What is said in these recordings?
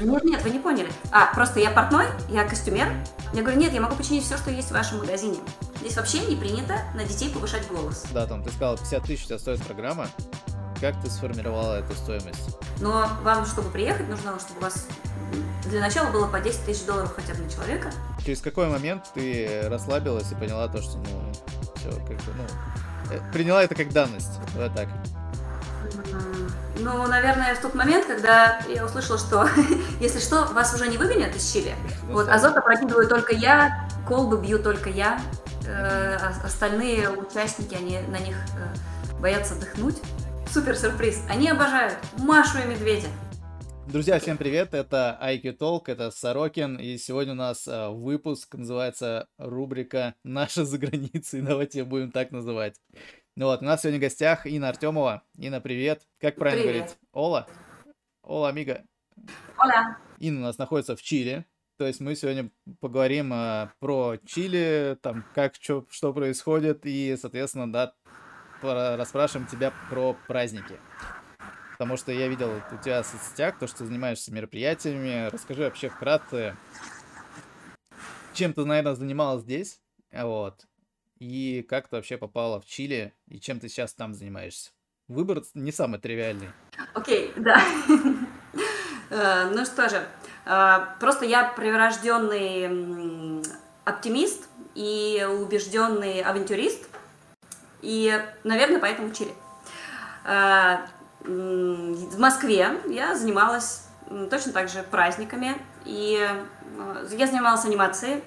Говорю, нет, нет, вы не поняли. А, просто я портной, я костюмер. Я говорю, нет, я могу починить все, что есть в вашем магазине. Здесь вообще не принято на детей повышать голос. Да, там ты сказал, 50 тысяч у тебя стоит программа. Как ты сформировала эту стоимость? Но вам, чтобы приехать, нужно, чтобы у вас для начала было по 10 тысяч долларов хотя бы на человека. Через какой момент ты расслабилась и поняла то, что, ну, все, как бы, ну, э, приняла это как данность, вот так? Ну, наверное, в тот момент, когда я услышала, что если что, вас уже не выгонят из Чили. Ну, вот, азот опрокидываю только я, колбы бью только я, э, остальные участники, они на них э, боятся дыхнуть. Супер сюрприз. Они обожают Машу и Медведя. Друзья, всем привет, это IQ Talk, это Сорокин, и сегодня у нас э, выпуск, называется рубрика «Наша за границей», давайте будем так называть. Ну вот, у нас сегодня в гостях Инна Артемова. Инна, привет. Как правильно привет. говорить? Ола? Ола, амиго. Ола. Инна у нас находится в Чили. То есть мы сегодня поговорим а, про Чили, там, как, что, что происходит, и, соответственно, да, расспрашиваем тебя про праздники. Потому что я видел у тебя в соцсетях, то, что ты занимаешься мероприятиями. Расскажи вообще вкратце, чем ты, наверное, занималась здесь, вот, и как ты вообще попала в Чили, и чем ты сейчас там занимаешься? Выбор не самый тривиальный. Окей, okay, да. Э, ну что же, э, просто я прирожденный оптимист и убежденный авантюрист, и, наверное, поэтому Чили. Э, в Москве я занималась точно так же праздниками, и я занималась анимацией,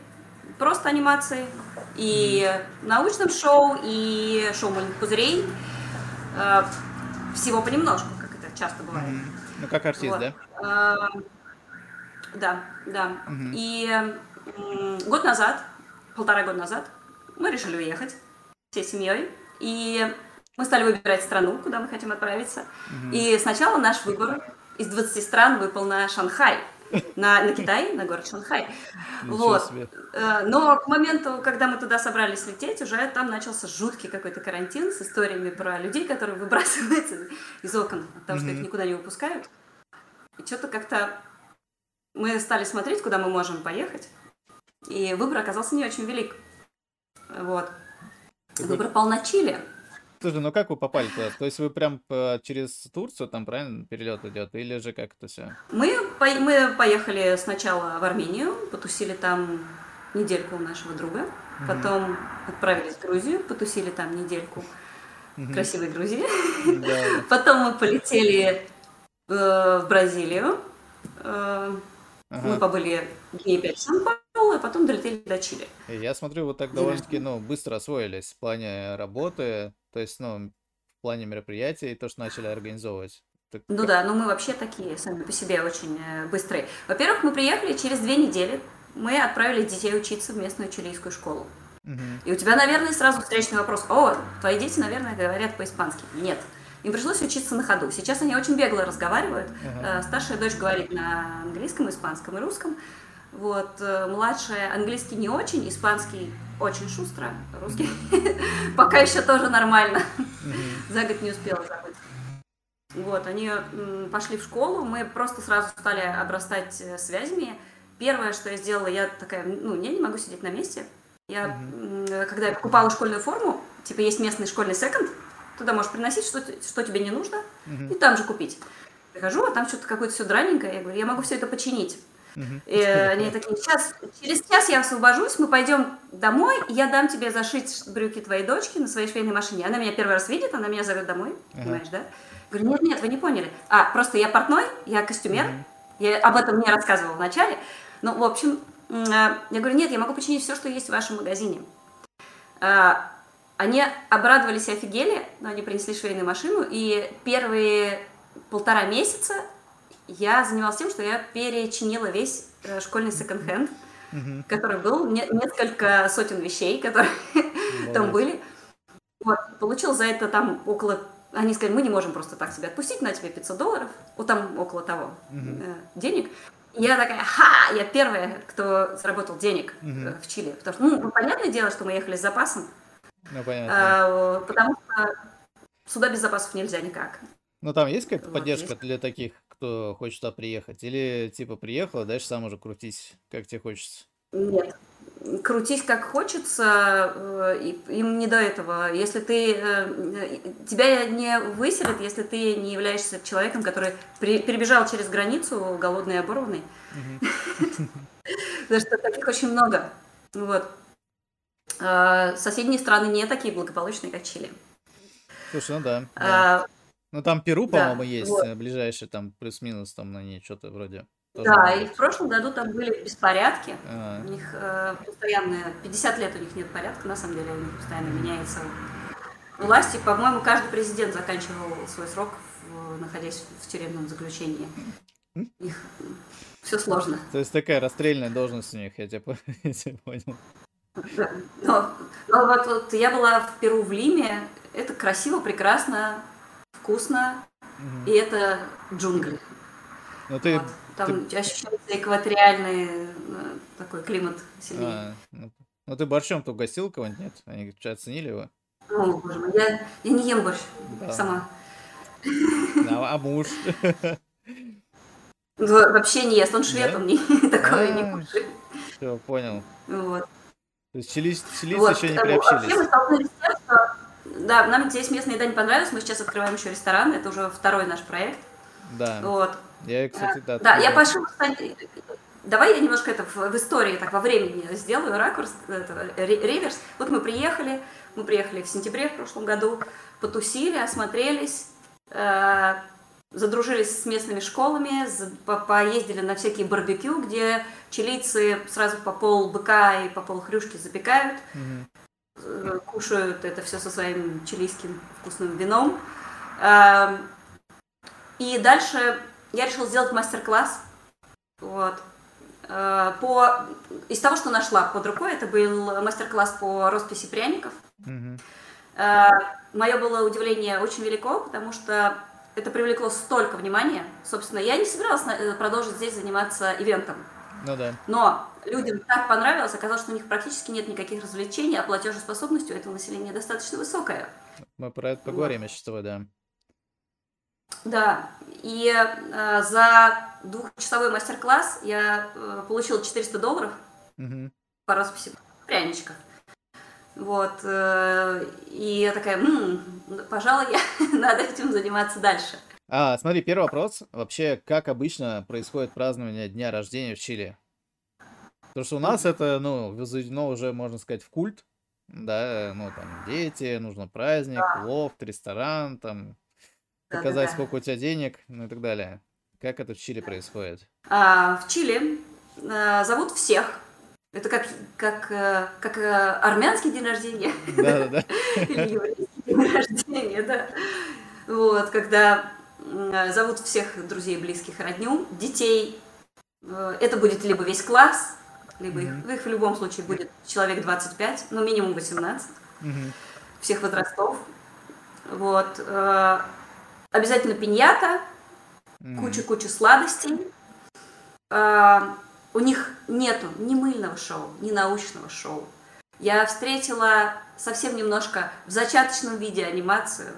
просто анимацией, и научным шоу, и шоу маленьких пузырей. Э, всего понемножку, как это часто бывает. Mm-hmm. Ну, как артист, вот. да? Э, да, да. Mm-hmm. И год назад, полтора года назад, мы решили уехать всей семьей. И мы стали выбирать страну, куда мы хотим отправиться. Mm-hmm. И сначала наш выбор из 20 стран выпал на Шанхай на, на Китай, на город Шанхай. вот. Себе. Э, но к моменту, когда мы туда собрались лететь, уже там начался жуткий какой-то карантин с историями про людей, которые выбрасываются из окон от того, mm-hmm. что их никуда не выпускают. И что-то как-то мы стали смотреть, куда мы можем поехать, и выбор оказался не очень велик. Вот. Выбор пал на Чили. Слушай, ну как вы попали туда? То есть вы прям через Турцию там, правильно, перелет идет? Или же как это все? Мы, мы поехали сначала в Армению, потусили там недельку у нашего друга. Угу. Потом отправились в Грузию, потусили там недельку угу. красивой Грузии. Да. Потом мы полетели э, в Бразилию. Э, ага. Мы побыли дней пять в Сан-Паулу, а потом долетели до Чили. Я смотрю, вот так довольно-таки ну, быстро освоились в плане работы. То есть, ну, в плане мероприятий, то, что начали организовывать. Так... Ну да, ну мы вообще такие сами по себе очень э, быстрые. Во-первых, мы приехали через две недели, мы отправили детей учиться в местную чилийскую школу. Угу. И у тебя, наверное, сразу встречный вопрос. О, твои дети, наверное, говорят по-испански. Нет. Им пришлось учиться на ходу. Сейчас они очень бегло разговаривают. Угу. Старшая дочь говорит на английском, испанском и русском. Вот, э, младшая английский не очень, испанский очень шустро, русский пока еще тоже нормально. За год не успела забыть. Вот, они пошли в школу, мы просто сразу стали обрастать э, связями. Первое, что я сделала, я такая, ну, я не могу сидеть на месте. Я, когда я покупала школьную форму, типа есть местный школьный секонд, туда можешь приносить, что, что тебе не нужно, и там же купить. Прихожу, а там что-то какое-то все драненькое, я говорю, я могу все это починить. И они такие, сейчас, через час я освобожусь, мы пойдем домой, я дам тебе зашить брюки твоей дочки на своей швейной машине. Она меня первый раз видит, она меня зовет домой, понимаешь, да? Говорю, нет, нет, вы не поняли. А, просто я портной, я костюмер, я об этом не рассказывала вначале. Ну, в общем, я говорю, нет, я могу починить все, что есть в вашем магазине. А, они обрадовались и офигели, но они принесли швейную машину, и первые полтора месяца я занималась тем, что я перечинила весь э, школьный секонд-хенд, который был, не, несколько сотен вещей, которые там были. Вот, получил за это там около... Они сказали, мы не можем просто так себя отпустить, на тебе 500 долларов, вот там около того э, денег. Я такая, ха, я первая, кто заработал денег э, в Чили. Потому что, ну, понятное дело, что мы ехали с запасом. Ну, понятно. А, потому что сюда без запасов нельзя никак. Ну, там есть какая-то вот, поддержка есть. для таких кто хочет туда приехать? Или типа приехала, дальше сам уже крутись, как тебе хочется? Нет. Крутись как хочется, э, им не до этого. Если ты э, тебя не выселят, если ты не являешься человеком, который перебежал через границу голодный и оборванный. Потому что таких очень много. Вот. А, соседние страны не такие благополучные, как Чили. Слушай, ну да. Ну там Перу, по-моему, есть э, ближайший, там плюс-минус, там на ней что-то вроде. Да, и в прошлом году там были беспорядки. А. У них э, постоянно, 50 лет у них нет порядка, на самом деле у них постоянно меняется власть. И, по-моему, каждый президент заканчивал свой срок, в, находясь в тюремном заключении. Их все сложно. То есть такая расстрельная должность у них, я тебя, я тебя понял. Но, но вот, вот я была в Перу в Лиме, это красиво, прекрасно, вкусно, угу. и это джунгли. Но ты, вот. Там ты... ощущается экваториальный э, такой климат сильнее. А, ну, ну ты борщом-то угостил кого-нибудь, нет? Они оценили его? О, боже мой, я, я не ем борщ да. сама. А, а муж? Вообще не ест, он швед, он не такое не кушает. Все, понял. Вот. То есть чилийцы еще не приобщились. Вообще мы столкнулись с тем, да, нам здесь местная еда не понравилась, мы сейчас открываем еще ресторан, это уже второй наш проект. Да. Вот. Я, кстати, да. Да, я кстати, давай я немножко это в, в истории, так во времени сделаю ракурс, это, реверс. Вот мы приехали, мы приехали в сентябре в прошлом году, потусили, осмотрелись, э, задружились с местными школами, поездили на всякие барбекю, где чилийцы сразу по пол быка и по пол хрюшки запекают, угу. Кушают это все со своим чилийским вкусным вином. Эм, и дальше я решила сделать мастер-класс. Вот. Э, по... Из того, что нашла под рукой, это был мастер-класс по росписи пряников. Угу. Мое было удивление очень велико, потому что это привлекло столько внимания. Собственно, я не собиралась э, продолжить здесь заниматься ивентом. Ну да. Но людям так понравилось, оказалось, что у них практически нет никаких развлечений, а платежеспособность у этого населения достаточно высокая. Мы про это поговорим, вот. я считаю, да. Да, и э, за двухчасовой мастер-класс я э, получила 400 долларов угу. по расписи пряничков. Вот, э, и я такая, м-м, пожалуй, я надо этим заниматься дальше. А, смотри, первый вопрос. Вообще, как обычно происходит празднование дня рождения в Чили? Потому что у нас это, ну, возведено уже, можно сказать, в культ. Да, ну, там, дети, нужно праздник, да. лофт, ресторан, там, показать, да, да, сколько у тебя денег, ну и так далее. Как это в Чили происходит? А, в Чили а, зовут всех это как, как, э, как э, армянский день рождения. Да, да, да. Или еврейский день рождения, да. Вот, когда зовут всех друзей, близких, родню, детей. Это будет либо весь класс, либо их, их в любом случае будет человек 25, ну минимум 18, всех возрастов. Вот. Обязательно пиньята, куча-куча сладостей у них нету ни мыльного шоу, ни научного шоу. Я встретила совсем немножко в зачаточном виде анимацию.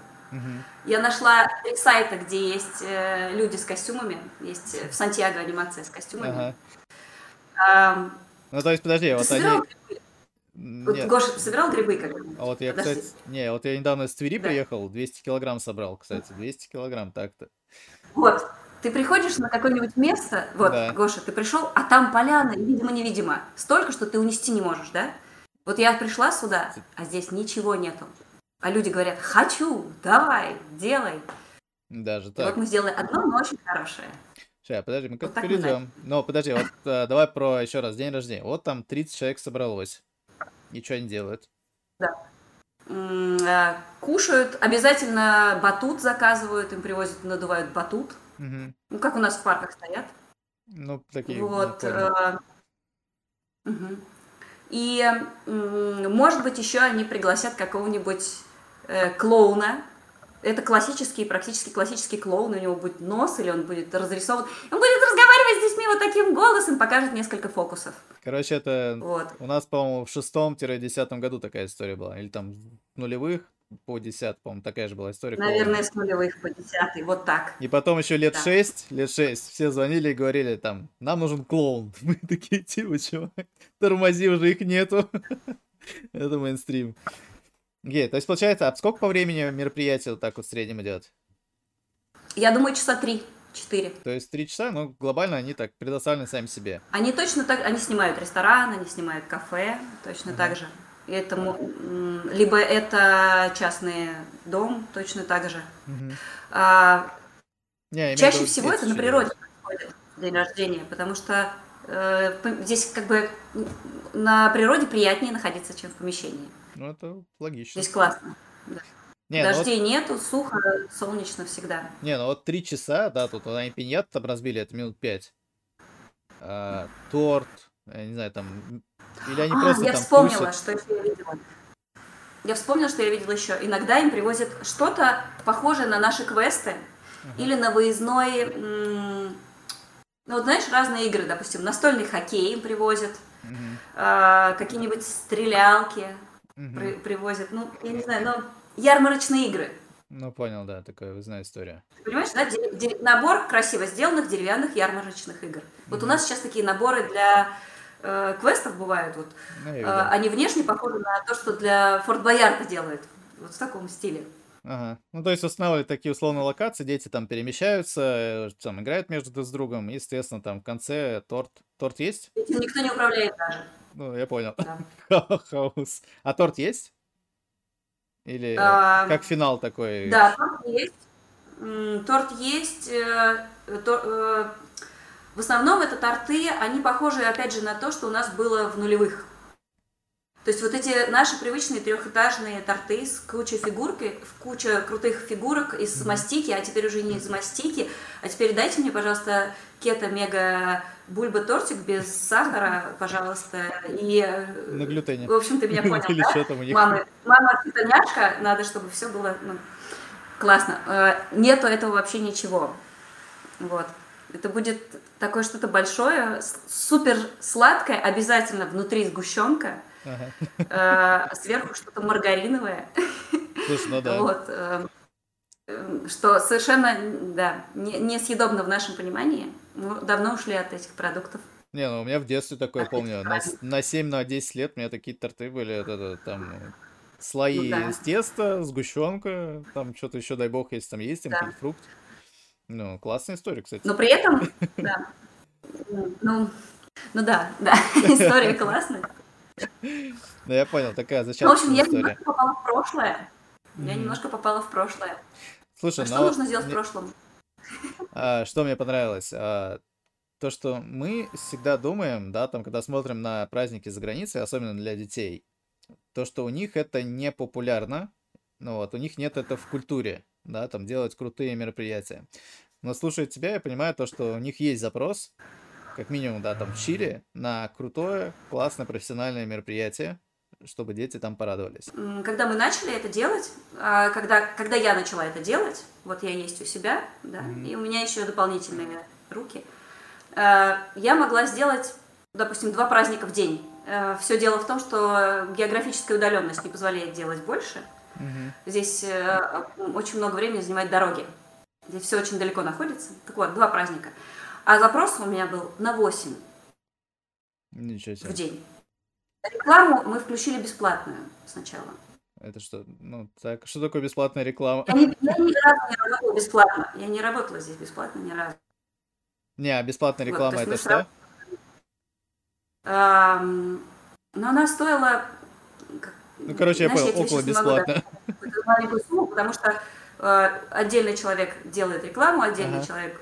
Я нашла три сайта, где есть э, люди с костюмами. Есть э, в Сантьяго анимация с костюмами. Ага. Ну, то есть, подожди, вот они... Нет. Гоша, ты собирал грибы как А вот я, Подожди. кстати, не, вот я недавно из Твери да. приехал, 200 килограмм собрал, кстати, 200 килограмм, так-то. Вот, ты приходишь на какое-нибудь место, вот, да. Гоша, ты пришел, а там поляна, видимо-невидимо, столько, что ты унести не можешь, да? Вот я пришла сюда, а здесь ничего нету. А люди говорят, хочу, давай, делай. Даже так. И вот мы сделали одно, но очень хорошее. Сейчас, подожди, мы как-то вот перейдем. Но подожди, вот э, давай про еще раз день рождения. Вот там 30 человек собралось. И что они делают? Да. Э, кушают, обязательно батут заказывают, им привозят, надувают батут. Угу. Ну, как у нас в парках стоят. Ну, такие. Вот. Э, угу. И, может быть, еще они пригласят какого-нибудь э, клоуна. Это классический, практически классический клоун. У него будет нос, или он будет разрисован. Он будет разговаривать с детьми вот таким голосом, покажет несколько фокусов. Короче, это вот. у нас, по-моему, в шестом-десятом году такая история была. Или там нулевых. по 10, по-моему, такая же была история. Наверное, клоуна. с нулевых по 10, вот так. И потом еще лет да. 6, лет 6, все звонили и говорили там, нам нужен клоун. Мы такие, типа, чувак, тормози, уже их нету. Это мейнстрим. Гей, то есть, получается, а сколько по времени мероприятие вот так вот в среднем идет? Я думаю, часа три. четыре. То есть три часа, но глобально они так предоставлены сами себе. Они точно так, они снимают ресторан, они снимают кафе, точно uh-huh. так же. Этому, либо это частный дом, точно так же. Uh-huh. А, Не, чаще всего это на природе происходит день рождения, потому что э, здесь как бы на природе приятнее находиться, чем в помещении. Ну, это логично. Здесь классно. Да. Не, ну Дождей ну вот... нету, сухо, солнечно всегда. Не, ну вот три часа, да, тут они пиньят там разбили, это минут пять. А, торт, я не знаю, там... Или они а, просто я там вспомнила, тусят. что еще я видела. Я вспомнила, что я видела еще. Иногда им привозят что-то похожее на наши квесты uh-huh. или на выездной... М- ну, вот знаешь, разные игры, допустим, настольный хоккей им привозят, uh-huh. а, какие-нибудь стрелялки uh-huh. при- привозят. Ну, я не знаю, но ярмарочные игры. Ну, понял, да, такая, вы знаете, история. Понимаешь, да, набор красиво сделанных деревянных ярмарочных игр. Вот mm-hmm. у нас сейчас такие наборы для э, квестов бывают, вот. Ну, э, они внешне похожи на то, что для Форт Боярда делают, вот в таком стиле. Ага. Ну, то есть устанавливают такие условные локации, дети там перемещаются, э, там играют между друг с другом, и, естественно, там в конце торт. Торт есть? Этим никто не управляет даже. Ну, я понял. Да. Хаос. А торт есть? Или а, как финал такой? Да, торт есть. Торт есть. Э, э, в основном это торты, они похожи, опять же, на то, что у нас было в нулевых. То есть вот эти наши привычные трехэтажные торты с кучей фигурки, куча крутых фигурок из мастики, а теперь уже не из мастики, а теперь дайте мне, пожалуйста, кето мега бульба тортик без сахара, пожалуйста, и... На глютене. В общем, ты меня понял, Или да? Что там у них? Мама, мама фитоняшка, надо, чтобы все было ну, классно. Э, нету этого вообще ничего. Вот. Это будет такое что-то большое, супер сладкое, обязательно внутри сгущенка, ага. э, сверху что-то маргариновое. Слушай, ну да. Вот. Э, что совершенно, да, не, несъедобно в нашем понимании. Мы давно ушли от этих продуктов. Не, ну у меня в детстве такое, помню, на, на 7 на 10 лет у меня такие торты были, это, это, там слои ну, да. из теста, сгущенка, там что-то еще, дай бог, если там есть, там да. фрукты. Ну, классная история, кстати. Но при этом, да, ну, ну да, да, история классная. Ну, я понял, такая зачем В общем, я немножко попала в прошлое. Я немножко попала в прошлое. Слушай, а что нужно сделать в прошлом? А, что мне понравилось? А, то, что мы всегда думаем, да, там, когда смотрим на праздники за границей, особенно для детей, то, что у них это не популярно, ну вот, у них нет это в культуре, да, там, делать крутые мероприятия. Но слушая тебя, я понимаю то, что у них есть запрос, как минимум, да, там, в Чили, на крутое, классное, профессиональное мероприятие, чтобы дети там порадовались? Когда мы начали это делать, а, когда, когда я начала это делать, вот я есть у себя, да, mm-hmm. и у меня еще дополнительные руки, а, я могла сделать, допустим, два праздника в день. А, Все дело в том, что географическая удаленность не позволяет делать больше. Mm-hmm. Здесь э, очень много времени занимает дороги. Здесь все очень далеко находится. Так вот, два праздника. А запрос у меня был на 8 Ничего себе. в день. Рекламу мы включили бесплатную сначала. Это что? Ну, так, что такое бесплатная реклама? Я, не, я ни разу не работала бесплатно. Я не работала здесь бесплатно ни разу. Не, а бесплатная реклама вот, это что? Сразу... Эм, но она стоила... Ну, короче, знаешь, я понял, около бесплатно. сумму, потому что э, отдельный человек делает рекламу, отдельный ага. человек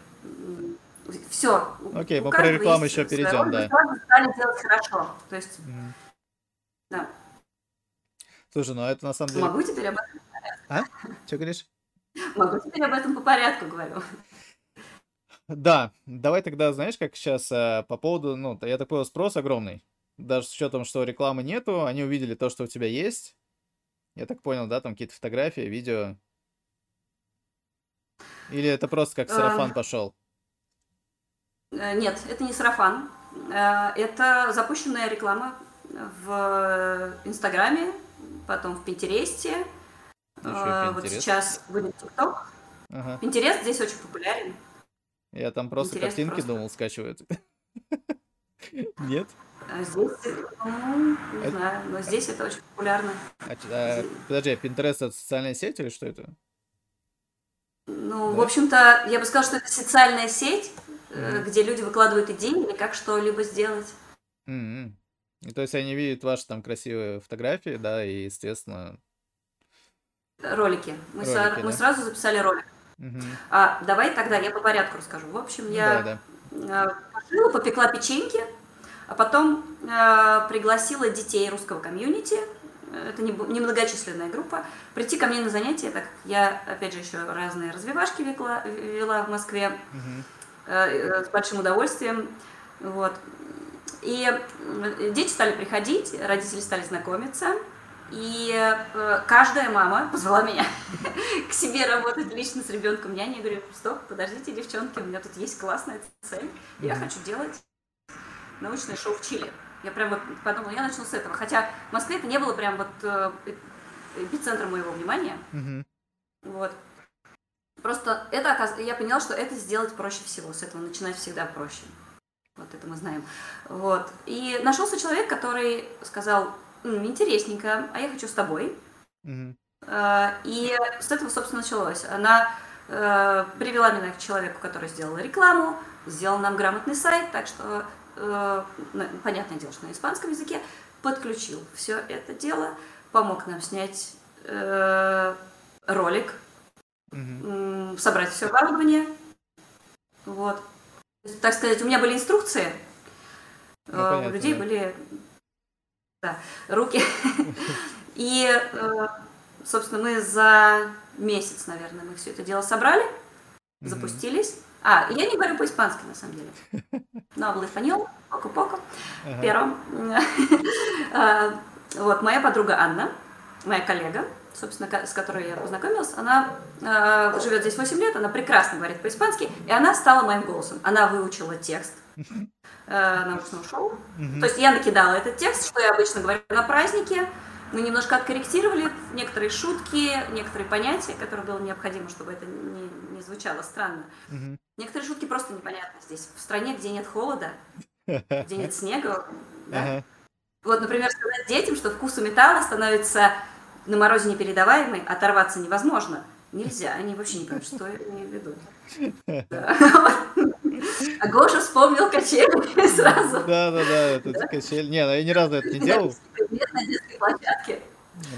все. Окей, мы про рекламу еще перейдем, да. Стали делать хорошо. То есть, mm. да. Слушай, ну это на самом деле... Могу теперь об этом А? Что говоришь? Могу теперь об этом по порядку говорю. Да, давай тогда, знаешь, как сейчас э, по поводу, ну, я так понял, спрос огромный. Даже с учетом, что рекламы нету, они увидели то, что у тебя есть. Я так понял, да, там какие-то фотографии, видео. Или это просто как сарафан пошел? Э, нет, это не сарафан. Э, это запущенная реклама в Инстаграме, потом в Пинтересте, А, вот сейчас будет ТикТок. Ага. Здесь очень популярен. Я там просто Интерес картинки просто. думал, скачивают. Нет? Здесь, ну, не знаю, но здесь это очень популярно. А, а, подожди, а Pinterest это социальная сеть или что это? Ну, да? в общем-то, я бы сказала, что это социальная сеть, mm-hmm. где люди выкладывают идеи или как что-либо сделать. Mm-hmm. То есть они видят ваши там красивые фотографии, да, и, естественно... Ролики. Мы, Ролики, со... да? мы сразу записали ролик. Угу. А, давай тогда я по порядку расскажу. В общем, я да, да. пошила, попекла печеньки, а потом э, пригласила детей русского комьюнити, это немногочисленная группа, прийти ко мне на занятия, так как я, опять же, еще разные развивашки вела, вела в Москве угу. Э, с большим удовольствием. Вот. И дети стали приходить, родители стали знакомиться. И э, каждая мама позвала меня к себе работать лично с ребенком. Я не говорю, стоп, подождите, девчонки, у меня тут есть классная цель. Я хочу делать научное шоу в Чили. Я прям вот подумала, я начну с этого. Хотя в Москве это не было прям вот э, эпицентром моего внимания. Вот. Просто это, я поняла, что это сделать проще всего. С этого начинать всегда проще. Вот это мы знаем. Вот. И нашелся человек, который сказал, интересненько, а я хочу с тобой. Mm-hmm. И с этого, собственно, началось. Она э, привела меня к человеку, который сделал рекламу, сделал нам грамотный сайт, так что, э, понятное дело, что на испанском языке, подключил все это дело, помог нам снять ролик, mm-hmm. собрать все оборудование. Вот. Так сказать, у меня были инструкции, ну, понятно, у людей да. были да, руки. И, э, собственно, мы за месяц, наверное, мы все это дело собрали, запустились. А, я не говорю по-испански, на самом деле. Но hablo español, поко-поко, первым. А, вот, моя подруга Анна, моя коллега, собственно, с которой я познакомилась, она э, живет здесь 8 лет, она прекрасно говорит по-испански, и она стала моим голосом. Она выучила текст э, научного шоу. Mm-hmm. То есть я накидала этот текст, что я обычно говорю на празднике. Мы немножко откорректировали некоторые шутки, некоторые понятия, которые было необходимо, чтобы это не, не звучало странно. Mm-hmm. Некоторые шутки просто непонятны здесь. В стране, где нет холода, где нет снега. Да? Вот, например, сказать детям, что вкус у металла становится на морозе непередаваемый, оторваться невозможно. Нельзя, они вообще не понимают, что я имею в виду. А Гоша вспомнил качели сразу. Да, да, да, это да? качель. Не, ну я ни разу это не делал. На детской площадке.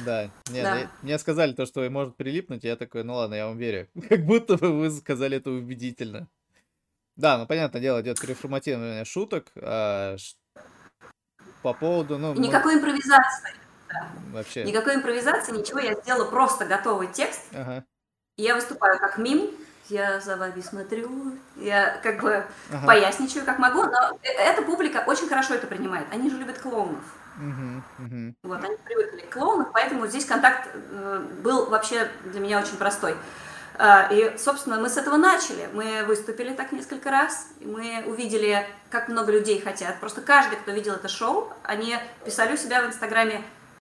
Да, нет, да. мне сказали то, что может прилипнуть, и я такой, ну ладно, я вам верю. Как будто бы вы сказали это убедительно. Да, ну понятное дело, идет переформатирование шуток. А, по поводу, ну... Никакой импровизации. Да. Вообще. Никакой импровизации, ничего, я сделала просто готовый текст. Ага. И я выступаю как мим, я за вами смотрю, я как бы ага. поясничаю, как могу, но э, эта публика очень хорошо это принимает. Они же любят клоунов. Угу, угу. Вот, они привыкли к клоунам, поэтому здесь контакт э, был вообще для меня очень простой. А, и, собственно, мы с этого начали. Мы выступили так несколько раз, и мы увидели, как много людей хотят. Просто каждый, кто видел это шоу, они писали у себя в Инстаграме,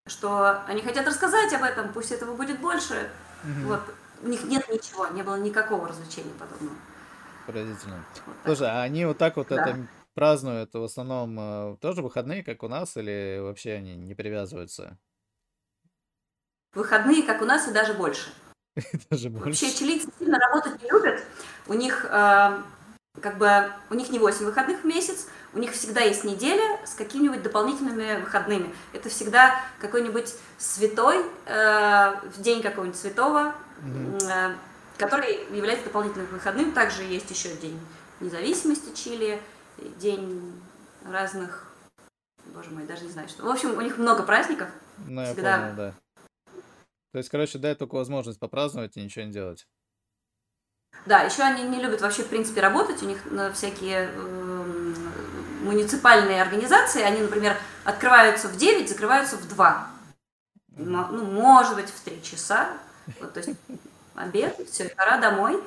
что они хотят рассказать об этом, пусть этого будет больше. Угу. Вот у них нет ничего, не было никакого развлечения подобного. Поразительно. Вот Слушай, а они вот так вот да. это празднуют в основном э, тоже выходные, как у нас, или вообще они не привязываются? Выходные, как у нас, и даже больше. Даже больше. Вообще чилийцы сильно работать не любят. У них э, как бы у них не 8 выходных в месяц, у них всегда есть неделя с какими-нибудь дополнительными выходными. Это всегда какой-нибудь святой, э, в день какого-нибудь святого, mm-hmm. который является дополнительным выходным. Также есть еще День независимости Чили, День разных, боже мой, даже не знаю что. В общем, у них много праздников. Ну, я всегда... понял, да. То есть, короче, дай только возможность попраздновать и ничего не делать. Да, еще они не любят вообще, в принципе, работать. У них всякие э, муниципальные организации, они, например, открываются в 9, закрываются в 2. Ну, может быть, в 3 часа. Вот, то есть обед, все, пора домой.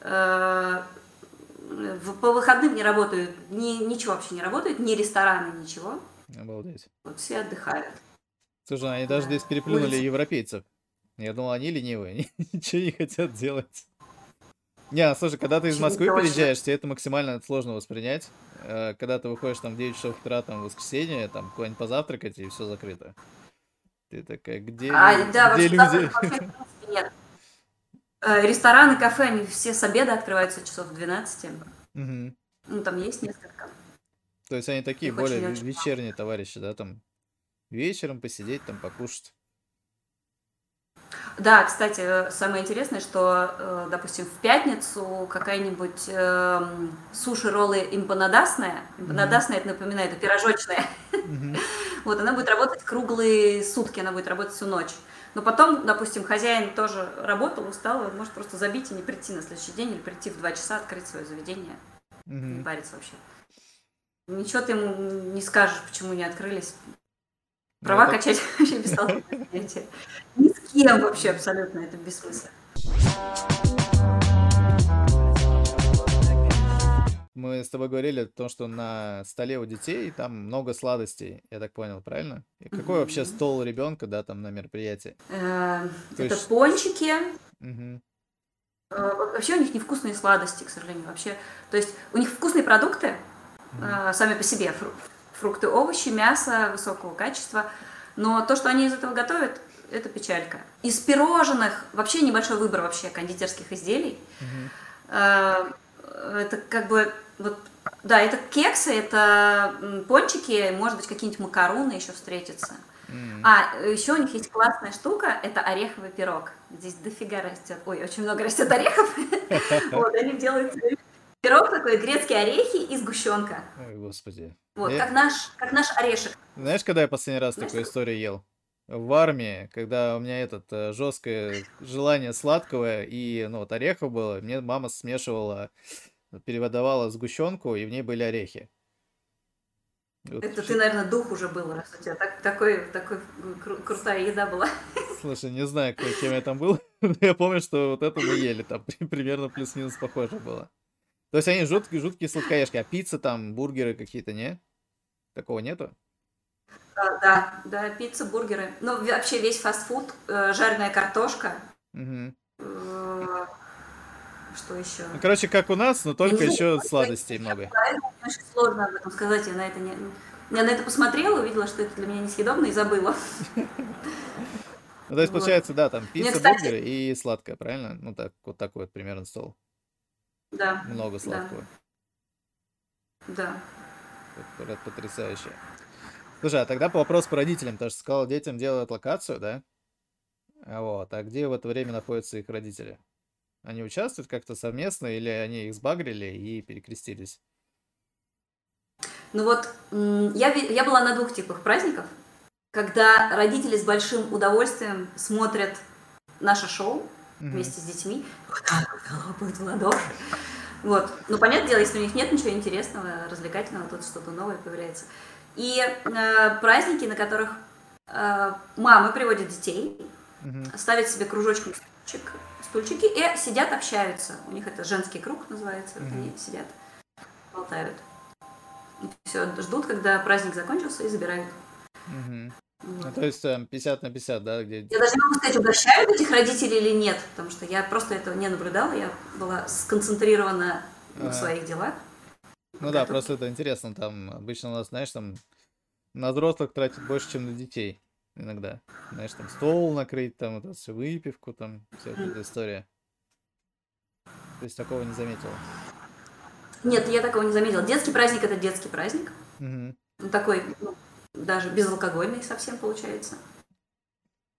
Э, по выходным не работают, ни, ничего вообще не работает, ни рестораны, ничего. Обалдеть. Вот все отдыхают. Слушай, они даже здесь переплюнули Улица. европейцев. Я думал, они ленивые, ничего не хотят делать. Не, ну, слушай, когда ты из Москвы переезжаешь, тебе это максимально сложно воспринять. Э, когда ты выходишь там в 9 часов утра, там, в воскресенье, там, куда-нибудь позавтракать, и все закрыто. Ты такая, где, а, да, где люди? Нет. Э, рестораны, кафе, они все с обеда открываются часов в 12. Угу. Ну, там есть несколько. То есть они такие Их более вечерние товарищи, да, там вечером посидеть, там покушать. Да, кстати, самое интересное, что, э, допустим, в пятницу какая-нибудь э, суши-роллы импанадасная, импанадасная, mm-hmm. это напоминает, это пирожочная, mm-hmm. вот, она будет работать круглые сутки, она будет работать всю ночь. Но потом, допустим, хозяин тоже работал, устал, он может просто забить и не прийти на следующий день или прийти в два часа, открыть свое заведение, mm-hmm. не париться вообще. Ничего ты ему не скажешь, почему не открылись. Права ну, качать вообще бестолковое занятие. Кем вообще абсолютно, это бессмысленно. Мы с тобой говорили о том, что на столе у детей там много сладостей, я так понял, правильно? И какой вообще стол ребенка, да, там на мероприятии? Э, это пончики. Э, вообще у них невкусные сладости, к сожалению, вообще. То есть у них вкусные продукты э, сами по себе, фрукты, овощи, мясо высокого качества. Но то, что они из этого готовят, это печалька. Из пирожных вообще небольшой выбор вообще кондитерских изделий. Mm-hmm. Это как бы вот да, это кексы, это пончики, может быть, какие-нибудь макароны еще встретятся. Mm. А еще у них есть классная штука, это ореховый пирог. Здесь дофига растет, ой, очень много растет орехов. Вот, они делают пирог такой, грецкие орехи и сгущенка. Ой, господи. Вот, как, наш, как наш орешек. Знаешь, когда я последний раз такую историю ел? В армии, когда у меня этот э, жесткое желание сладкого и ну вот орехов было, мне мама смешивала, переводовала сгущенку, и в ней были орехи. Вот. Это ты, наверное, дух уже был, раз у тебя так, такой, такой кру- крутая еда была. Слушай, не знаю, кем я там был, но я помню, что вот это мы ели, там примерно плюс-минус похоже было. То есть они жуткие, жуткие сладкоежки, а пицца там, бургеры какие-то, не? Такого нету? Да, да, да, пицца, бургеры. Ну, вообще весь фастфуд, э, жареная картошка. Угу. Что еще? Ну, короче, как у нас, но только я еще сладостей много. Очень сложно об этом сказать, я на это не... Я на это посмотрела, увидела, что это для меня несъедобно и забыла. Ну, то есть, получается, да, там пицца, бургеры и сладкое, правильно? Ну, так, вот такой вот примерно стол. Да. Много сладкого. Да. Это потрясающе. Слушай, а тогда по вопросу по родителям. Ты же сказал, детям делают локацию, да? А вот. А где в это время находятся их родители? Они участвуют как-то совместно или они их сбагрили и перекрестились? Ну вот, я, я была на двух типах праздников, когда родители с большим удовольствием смотрят наше шоу, mm-hmm. вместе с детьми. Вот так хлопают в ладоши. Вот. Ну, понятное дело, если у них нет ничего интересного, развлекательного, тут что-то новое появляется. И э, праздники, на которых э, мамы приводят детей, mm-hmm. ставят себе кружочком стульчик, стульчики и сидят, общаются. У них это женский круг называется, mm-hmm. они сидят, болтают. И все, ждут, когда праздник закончился и забирают. Mm-hmm. Ну, то есть там 50 на 50, да? Где... Я даже не могу сказать, угощают этих родителей или нет, потому что я просто этого не наблюдала, я была сконцентрирована ага. в своих делах. Ну да, просто это интересно, там обычно у нас, знаешь, там на взрослых тратят больше, чем на детей иногда. Знаешь, там стол накрыть, там вот все выпивку, там вся эта история. То есть такого не заметила? Нет, я такого не заметила. Детский праздник это детский праздник. Угу. Такой, ну, даже безалкогольный совсем получается.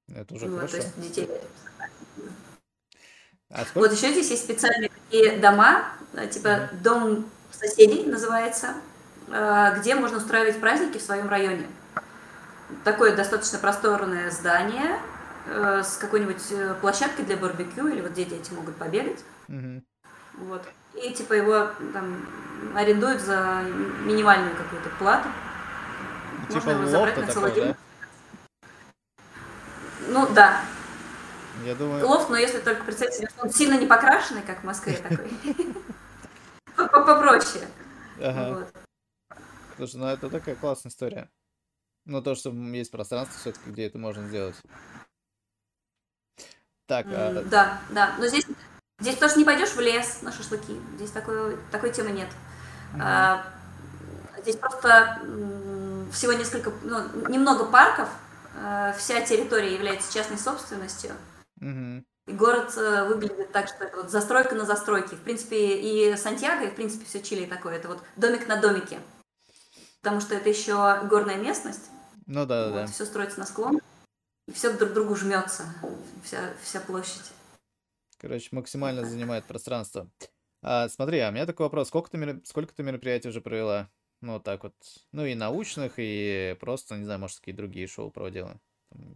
Это уже вот, хорошо. То есть детей. А вот еще здесь есть специальные такие дома, типа mm-hmm. дом соседей называется, а, где можно устраивать праздники в своем районе. Такое достаточно просторное здание э, с какой-нибудь э, площадкой для барбекю, или вот дети могут побегать. Mm-hmm. Вот. И типа его там арендуют за минимальную какую-то плату. Типа лофта такой, да? Ну да. Я думаю... Лофт, но если только представить себе, что он сильно не покрашенный, как в Москве такой. Попроще. Ага. Слушай, ну это такая классная история. Ну, то, что есть пространство все-таки, где это можно сделать. Так, а... Да, да. Но здесь, здесь тоже не пойдешь в лес на шашлыки. Здесь такой, такой темы нет. Угу. А, здесь просто всего несколько, ну, немного парков. А, вся территория является частной собственностью. Угу. И город э, выглядит так, что это вот застройка на застройке. В принципе, и Сантьяго, и в принципе все Чили такое. Это вот домик на домике. Потому что это еще горная местность. Ну да, вот, да. Все строится на склон. И все друг к другу жмется. Вся, вся площадь. Короче, максимально занимает пространство. А, смотри, а у меня такой вопрос. Сколько ты, сколько ты мероприятий уже провела? Ну, вот так вот. Ну, и научных, и просто, не знаю, может, какие другие шоу проводила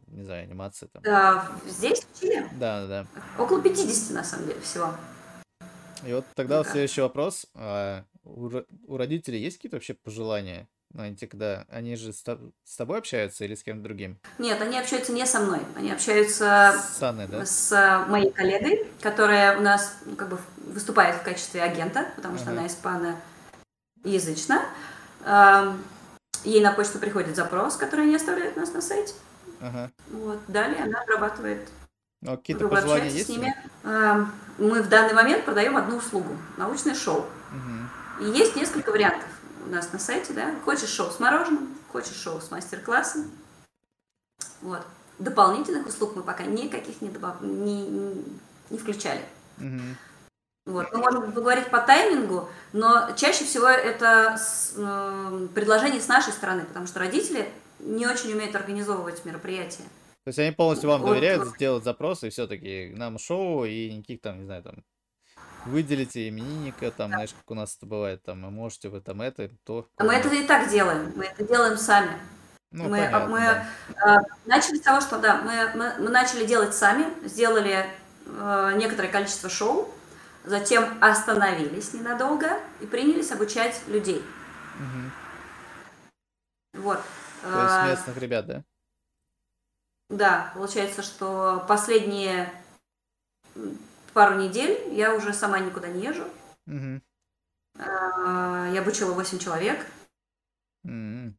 не знаю, анимации там. Да, здесь, в Чили? Да, да. Около 50, на самом деле, всего. И вот тогда да. следующий вопрос. А у, у родителей есть какие-то вообще пожелания? Ну, они когда они же с, с тобой общаются или с кем-то другим? Нет, они общаются не со мной. Они общаются с, Анной, да? с моей коллегой, которая у нас ну, как бы выступает в качестве агента, потому что ага. она испаноязычна. Ей на почту приходит запрос, который они оставляют у нас на сайте. Ага. Вот. Далее она обрабатывает ну, какие-то пожелания есть? С ними. Мы в данный момент продаем одну услугу – научное шоу. Угу. И есть несколько вариантов у нас на сайте. Да? Хочешь шоу с мороженым, хочешь шоу с мастер-классом. Вот. Дополнительных услуг мы пока никаких не, добав... не, не включали. Угу. Вот. Мы можем поговорить по таймингу, но чаще всего это с, э, предложение с нашей стороны, потому что родители не очень умеют организовывать мероприятия. То есть они полностью вам доверяют, вот. сделать запросы и все-таки нам шоу и никаких там, не знаю, там выделите именинника, там, да. знаешь, как у нас это бывает, там, вы можете вы там это, то. А мы это и так делаем, мы это делаем сами. Ну, мы понятно, мы да. э, начали с того, что да, мы, мы, мы начали делать сами, сделали э, некоторое количество шоу, затем остановились ненадолго и принялись обучать людей. Угу. Вот. То есть а, местных ребят, да? Да, получается, что последние пару недель я уже сама никуда не езжу. Угу. Я обучила 8 человек. Угу.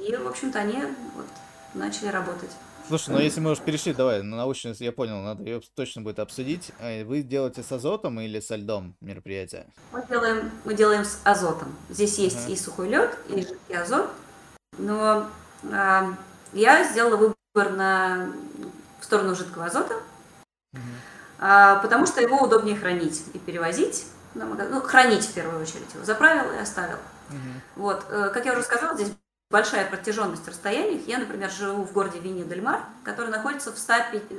И, в общем-то, они вот начали работать. Слушай, ну если мы уже перешли, давай, на научность, я понял, надо ее точно будет обсудить. А вы делаете с азотом или со льдом мероприятие? Мы делаем, мы делаем с азотом. Здесь есть uh-huh. и сухой лед, и жидкий азот. Но э, я сделала выбор на, в сторону жидкого азота, угу. э, потому что его удобнее хранить и перевозить. Ну, хранить в первую очередь его. Заправил и оставил. Угу. Вот. Э, как я уже сказала, здесь большая протяженность расстояний. Я, например, живу в городе Винья-дель-Мар, который находится в 100,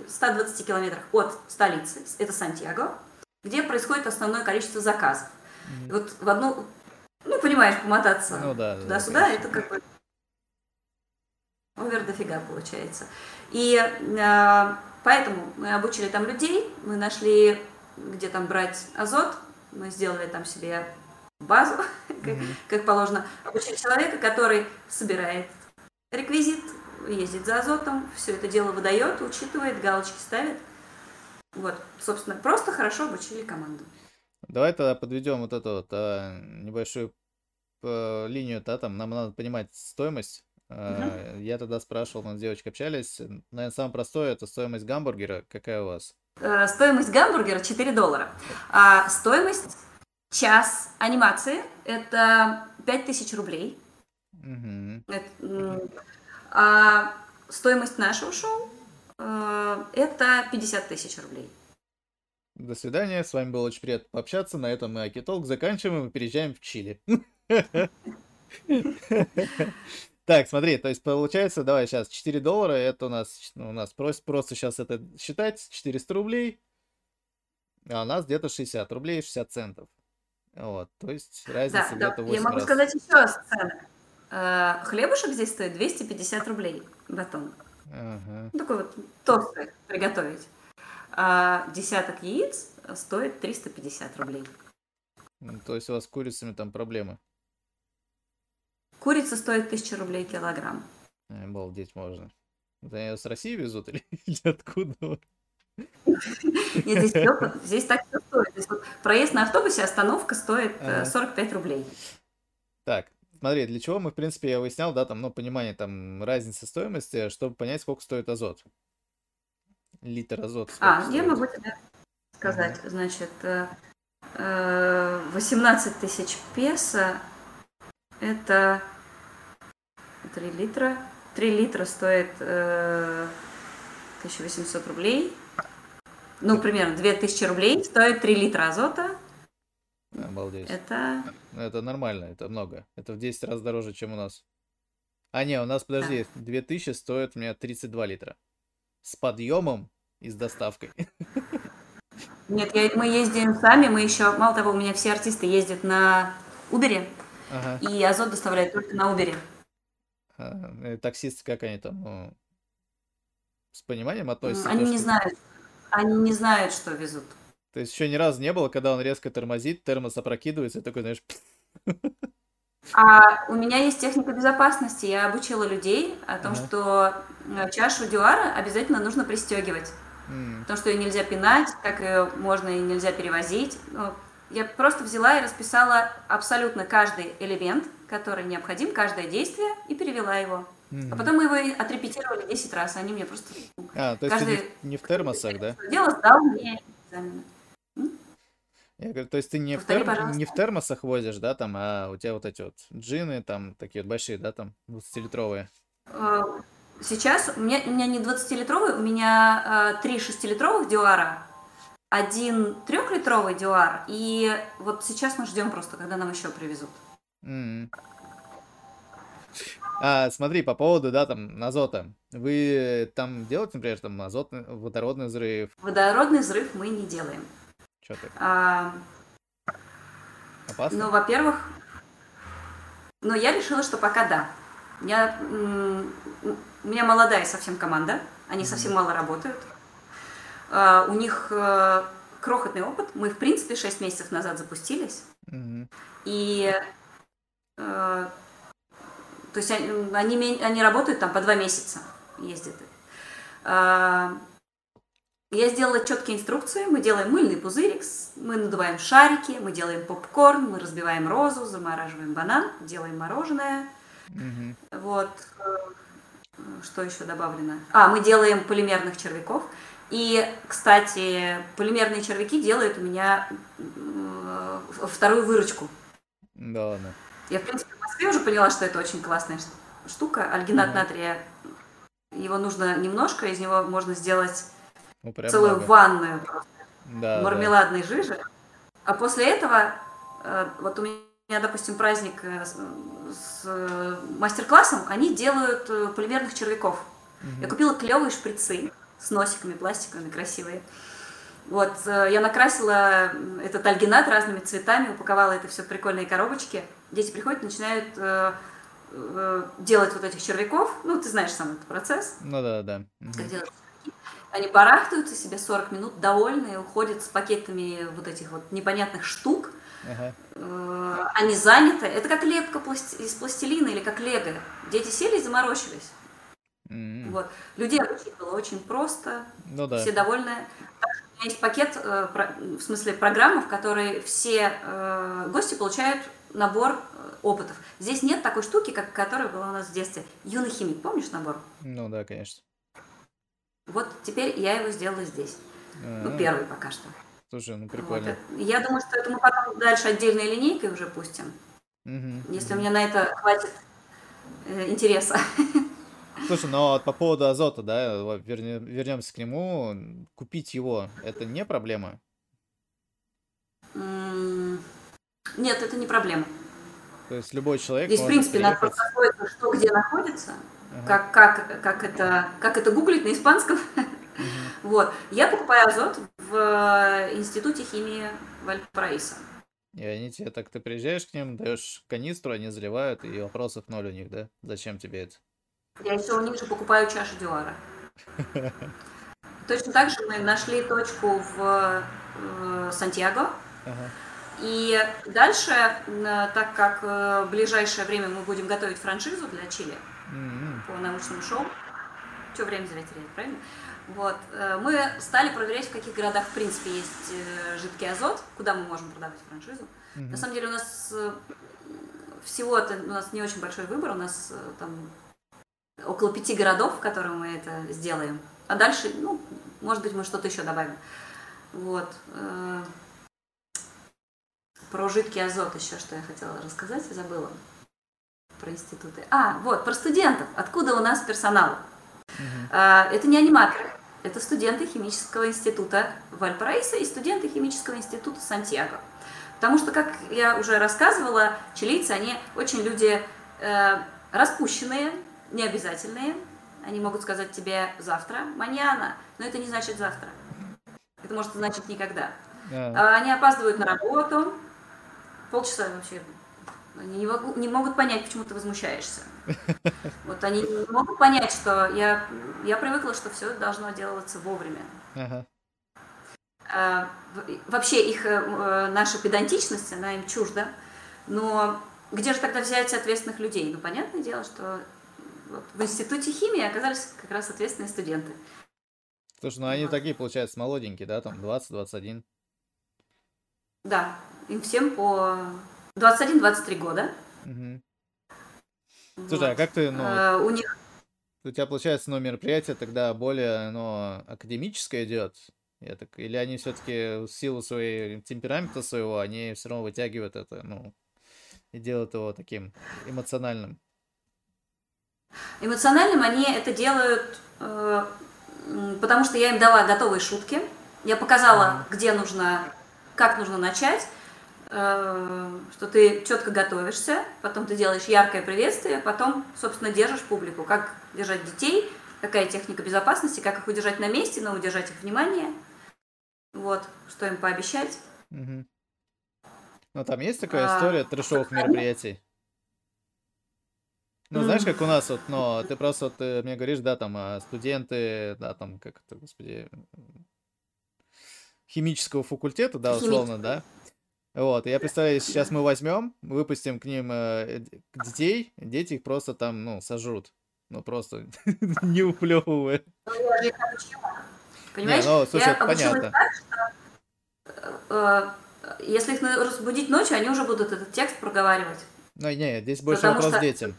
120 километрах от столицы, это Сантьяго, где происходит основное количество заказов. Mm-hmm. И вот в одну, ну, понимаешь, помотаться ну, да, туда-сюда, да, это как бы Овер дофига получается. И э, поэтому мы обучили там людей, мы нашли, где там брать азот, мы сделали там себе базу, как, как положено. Обучили человека, который собирает реквизит, ездит за азотом, все это дело выдает, учитывает, галочки ставит. Вот, собственно, просто хорошо обучили команду. Давай тогда подведем вот эту вот а, небольшую а, линию, да, там нам надо понимать стоимость Uh-huh. Я тогда спрашивал, мы с девочкой общались. Наверное, самое простое это стоимость гамбургера. Какая у вас? Э, стоимость гамбургера 4 доллара. А стоимость час анимации это 5000 рублей. Это, а стоимость нашего шоу э, это 50 тысяч рублей. До свидания. С вами было очень приятно пообщаться. На этом мы Акитолк заканчиваем и переезжаем в Чили. Так, смотри, то есть получается, давай сейчас 4 доллара, это у нас, у нас просто, просто сейчас это считать, 400 рублей, а у нас где-то 60 рублей 60 центов. Вот, то есть разница да, где-то да. 8 Я могу раз. сказать еще цены. Э, хлебушек здесь стоит 250 рублей батон. Ага. Ну, такой вот толстый приготовить. А десяток яиц стоит 350 рублей. Ну, то есть у вас с курицами там проблемы? Курица стоит 1000 рублей килограмм. Обалдеть можно. Это ее с России везут или, или откуда? Нет, здесь, все, здесь так все стоит. Здесь вот проезд на автобусе, остановка стоит э, ага. 45 рублей. Так, смотри, для чего мы, в принципе, я выяснял, да, там, ну, понимание там разницы стоимости, чтобы понять, сколько стоит азот. литр азота. А, я могу тебе сказать. Угу. Значит, 18 тысяч песо это 3 литра. 3 литра стоит 1800 рублей. Ну, примерно 2000 рублей стоит 3 литра азота. Обалдеть. Это... Это нормально, это много. Это в 10 раз дороже, чем у нас. А, не, у нас, подожди, да. 2000 стоит у меня 32 литра. С подъемом и с доставкой. Нет, я, мы ездим сами, мы еще, мало того, у меня все артисты ездят на Uber, ага. и Азот доставляет только на Uber. А, таксисты, как они там, ну, с пониманием относятся? Они то, не что... знают, они не знают, что везут. То есть еще ни разу не было, когда он резко тормозит, термос опрокидывается, и такой, знаешь... А у меня есть техника безопасности. Я обучила людей о том, ага. что э, чашу дюара обязательно нужно пристегивать. Mm. Потому что ее нельзя пинать, как ее можно и нельзя перевозить. Ну, я просто взяла и расписала абсолютно каждый элемент, который необходим, каждое действие, и перевела его. Mm-hmm. А потом мы его отрепетировали 10 раз, они мне просто... А, то есть каждый... ты не, не в термосах, да? Дело сдал мне экзамены. Я говорю, то есть ты не, Повтори, в тер... не в термосах возишь, да, там, а у тебя вот эти вот джины, там, такие вот большие, да, там, 20-литровые? Э, сейчас у меня, у меня не 20-литровый, у меня э, три 6-литровых дюара, один трехлитровый дюар, и вот сейчас мы ждем просто, когда нам еще привезут. Mm. А, смотри, по поводу, да, там, азота. Вы там делаете, например, там, азот, водородный взрыв? Водородный взрыв мы не делаем. Что ты? А, Опасно? Ну, во-первых, ну, я решила, что пока да. Я, у меня молодая совсем команда, они mm-hmm. совсем мало работают. Uh, у них uh, крохотный опыт. Мы, в принципе, 6 месяцев назад запустились. Mm-hmm. И uh, то есть они, они, работают там по 2 месяца, ездят. Я сделала четкие инструкции. Мы делаем мыльный пузырик, мы надуваем шарики, мы делаем попкорн, мы разбиваем розу, замораживаем банан, делаем мороженое. Угу. Вот. Что еще добавлено? А, мы делаем полимерных червяков. И, кстати, полимерные червяки делают у меня э, вторую выручку. Да ладно. Я, в принципе, в Москве уже поняла, что это очень классная штука. Альгинат угу. натрия, его нужно немножко, из него можно сделать ну, целую много. ванную да, мармеладной да. жижи. А после этого, э, вот у меня, допустим, праздник э, с, с мастер-классом, они делают э, полимерных червяков. Угу. Я купила клевые шприцы с носиками пластиковыми, красивые. Вот, я накрасила этот альгинат разными цветами, упаковала это все в прикольные коробочки. Дети приходят, начинают э, э, делать вот этих червяков. Ну, ты знаешь сам этот процесс. Ну да, да. Как делать они барахтаются себе 40 минут, довольные, уходят с пакетами вот этих вот непонятных штук. Ага. Э, они заняты. Это как лепка из пластилина или как лего. Дети сели и заморочились. Mm-hmm. Вот. Людей обучить было очень просто. Ну, да. Все довольны. У меня есть пакет, э, в смысле программы, в которой все э, гости получают набор опытов. Здесь нет такой штуки, как которая была у нас в детстве. Юный химик, помнишь набор? Ну да, конечно. Вот теперь я его сделала здесь. А-а-а. Ну, первый пока что. Слушай, ну прикольно. Вот. Я думаю, что это мы потом дальше отдельной линейкой уже пустим. Угу. Если у меня на это хватит э, интереса. Слушай, но по поводу азота, да, верне, вернемся к нему. Купить его это не проблема? Нет, это не проблема. То есть любой человек. Здесь, в принципе, приехать... надо просто что где находится как, как, как, это, как это гуглить на испанском. Вот. Я покупаю азот в э, Институте химии Вальпараиса. И они тебе так, ты приезжаешь к ним, даешь канистру, они заливают, и вопросов ноль у них, да? Зачем тебе это? Я еще у них же покупаю чашу Дюара. Точно так же мы нашли точку в э, Сантьяго. И дальше, так как э, в ближайшее время мы будем готовить франшизу для Чили, mm-hmm. по научному шоу. Все время зря теряет, правильно? Вот. Э, мы стали проверять, в каких городах, в принципе, есть э, жидкий азот, куда мы можем продавать франшизу. Mm-hmm. На самом деле у нас э, всего-то у нас не очень большой выбор, у нас там около пяти городов, в которых мы это сделаем. А дальше, ну, Может быть, мы что-то еще добавим. Вот. Про жидкий азот еще, что я хотела рассказать, я забыла. Про институты. А, вот, про студентов. Откуда у нас персонал? Угу. Это не аниматоры, это студенты химического института Вальпараиса и студенты химического института Сантьяго. Потому что, как я уже рассказывала, чилийцы, они очень люди э, распущенные, необязательные. Они могут сказать тебе завтра, маньяна, но это не значит завтра. Это может значить никогда. Yeah. Они опаздывают на работу, полчаса вообще. Не, могу, не могут понять, почему ты возмущаешься. Вот они не могут понять, что я, я привыкла, что все должно делаться вовремя. Uh-huh. А, вообще их э, наша педантичность, она им чужда. Но где же тогда взять ответственных людей? Ну, понятное дело, что вот в институте химии оказались как раз ответственные студенты. Слушай, ну они вот. такие, получается, молоденькие, да, там 20-21. Да, им всем по 21-23 года. Угу. Слушай, а как ты, ну, а, у них... У тебя, получается, ну, мероприятие тогда более, ну, академическое идет? Я так... Или они все-таки в силу своей темперамента своего, они все равно вытягивают это, ну, и делают его таким эмоциональным? Эмоциональным они это делают, э, потому что я им дала готовые шутки. Я показала, где нужно, как нужно начать. Э, что ты четко готовишься, потом ты делаешь яркое приветствие, потом, собственно, держишь публику. Как держать детей, какая техника безопасности, как их удержать на месте, но удержать их внимание. Вот, что им пообещать. Угу. Ну, там есть такая а, история трешовых мероприятий? Ну, знаешь, как у нас вот, но ты просто вот ты мне говоришь, да, там, а, студенты, да, там, как это, господи, химического факультета, да, условно, да, вот, я представляю, сейчас мы возьмем, выпустим к ним э, детей, дети их просто там, ну, сожрут. Ну, просто не уплевывая. Понимаешь? Не, ну, слушай, я понятно. Так, что, э, если их разбудить ночью, они уже будут этот текст проговаривать. Ну, не, здесь больше Потому вопрос что... детям.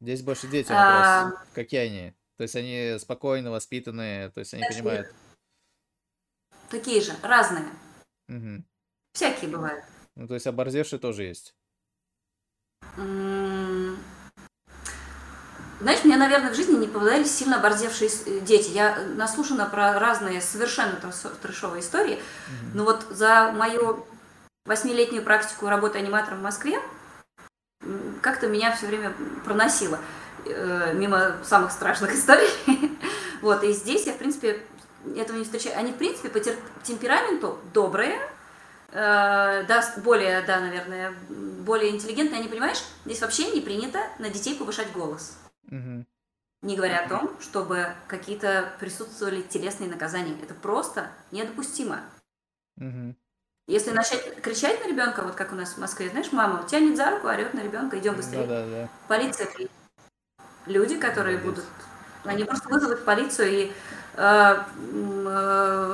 Здесь больше детям а... вопрос. Какие они? То есть они спокойно, воспитанные, то есть они Такие. понимают. Такие же, разные. Угу. Всякие бывают. Ну, то есть оборзевшие тоже есть. Знаешь, мне, наверное, в жизни не попадались сильно оборзевшие э, дети. Я наслушана про разные совершенно трешовые истории, mm-hmm. но вот за мою восьмилетнюю практику работы аниматором в Москве как-то меня все время проносило э, мимо самых страшных историй. вот, и здесь я, в принципе, этого не встречаю. Они, в принципе, по темпераменту добрые, э, да, более, да, наверное, более интеллигентные, они, понимаешь, здесь вообще не принято на детей повышать голос. Угу. Не говоря о том, чтобы какие-то присутствовали телесные наказания. Это просто недопустимо. Угу. Если начать кричать на ребенка, вот как у нас в Москве, знаешь, мама тянет за руку, орет на ребенка, идем быстрее. Да, да, да. Полиция приедет. Люди, которые Молодец. будут, они просто вызовут полицию и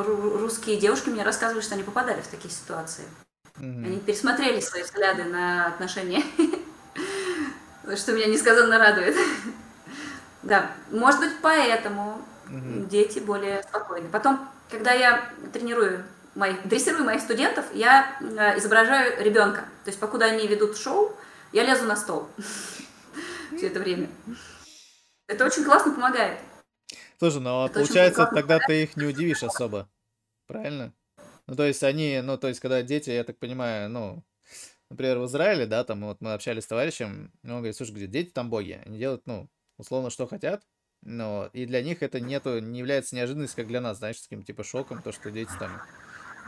русские девушки мне рассказывали, что они попадали в такие ситуации. mm Они пересмотрели свои взгляды на отношения, что меня несказанно радует. Да, может быть, поэтому mm дети более спокойны. Потом, когда я тренирую моих, дрессирую моих студентов, я э, изображаю ребенка. То есть, покуда они ведут шоу, я лезу на стол все это время. Это очень классно помогает. Слушай, ну а получается, тогда ты их не удивишь особо. Правильно? Ну, то есть они, ну, то есть, когда дети, я так понимаю, ну, например, в Израиле, да, там вот мы общались с товарищем, и он говорит, слушай, где дети там боги, они делают, ну, условно, что хотят, но и для них это нету, не является неожиданностью, как для нас, знаешь, таким типа шоком, то, что дети там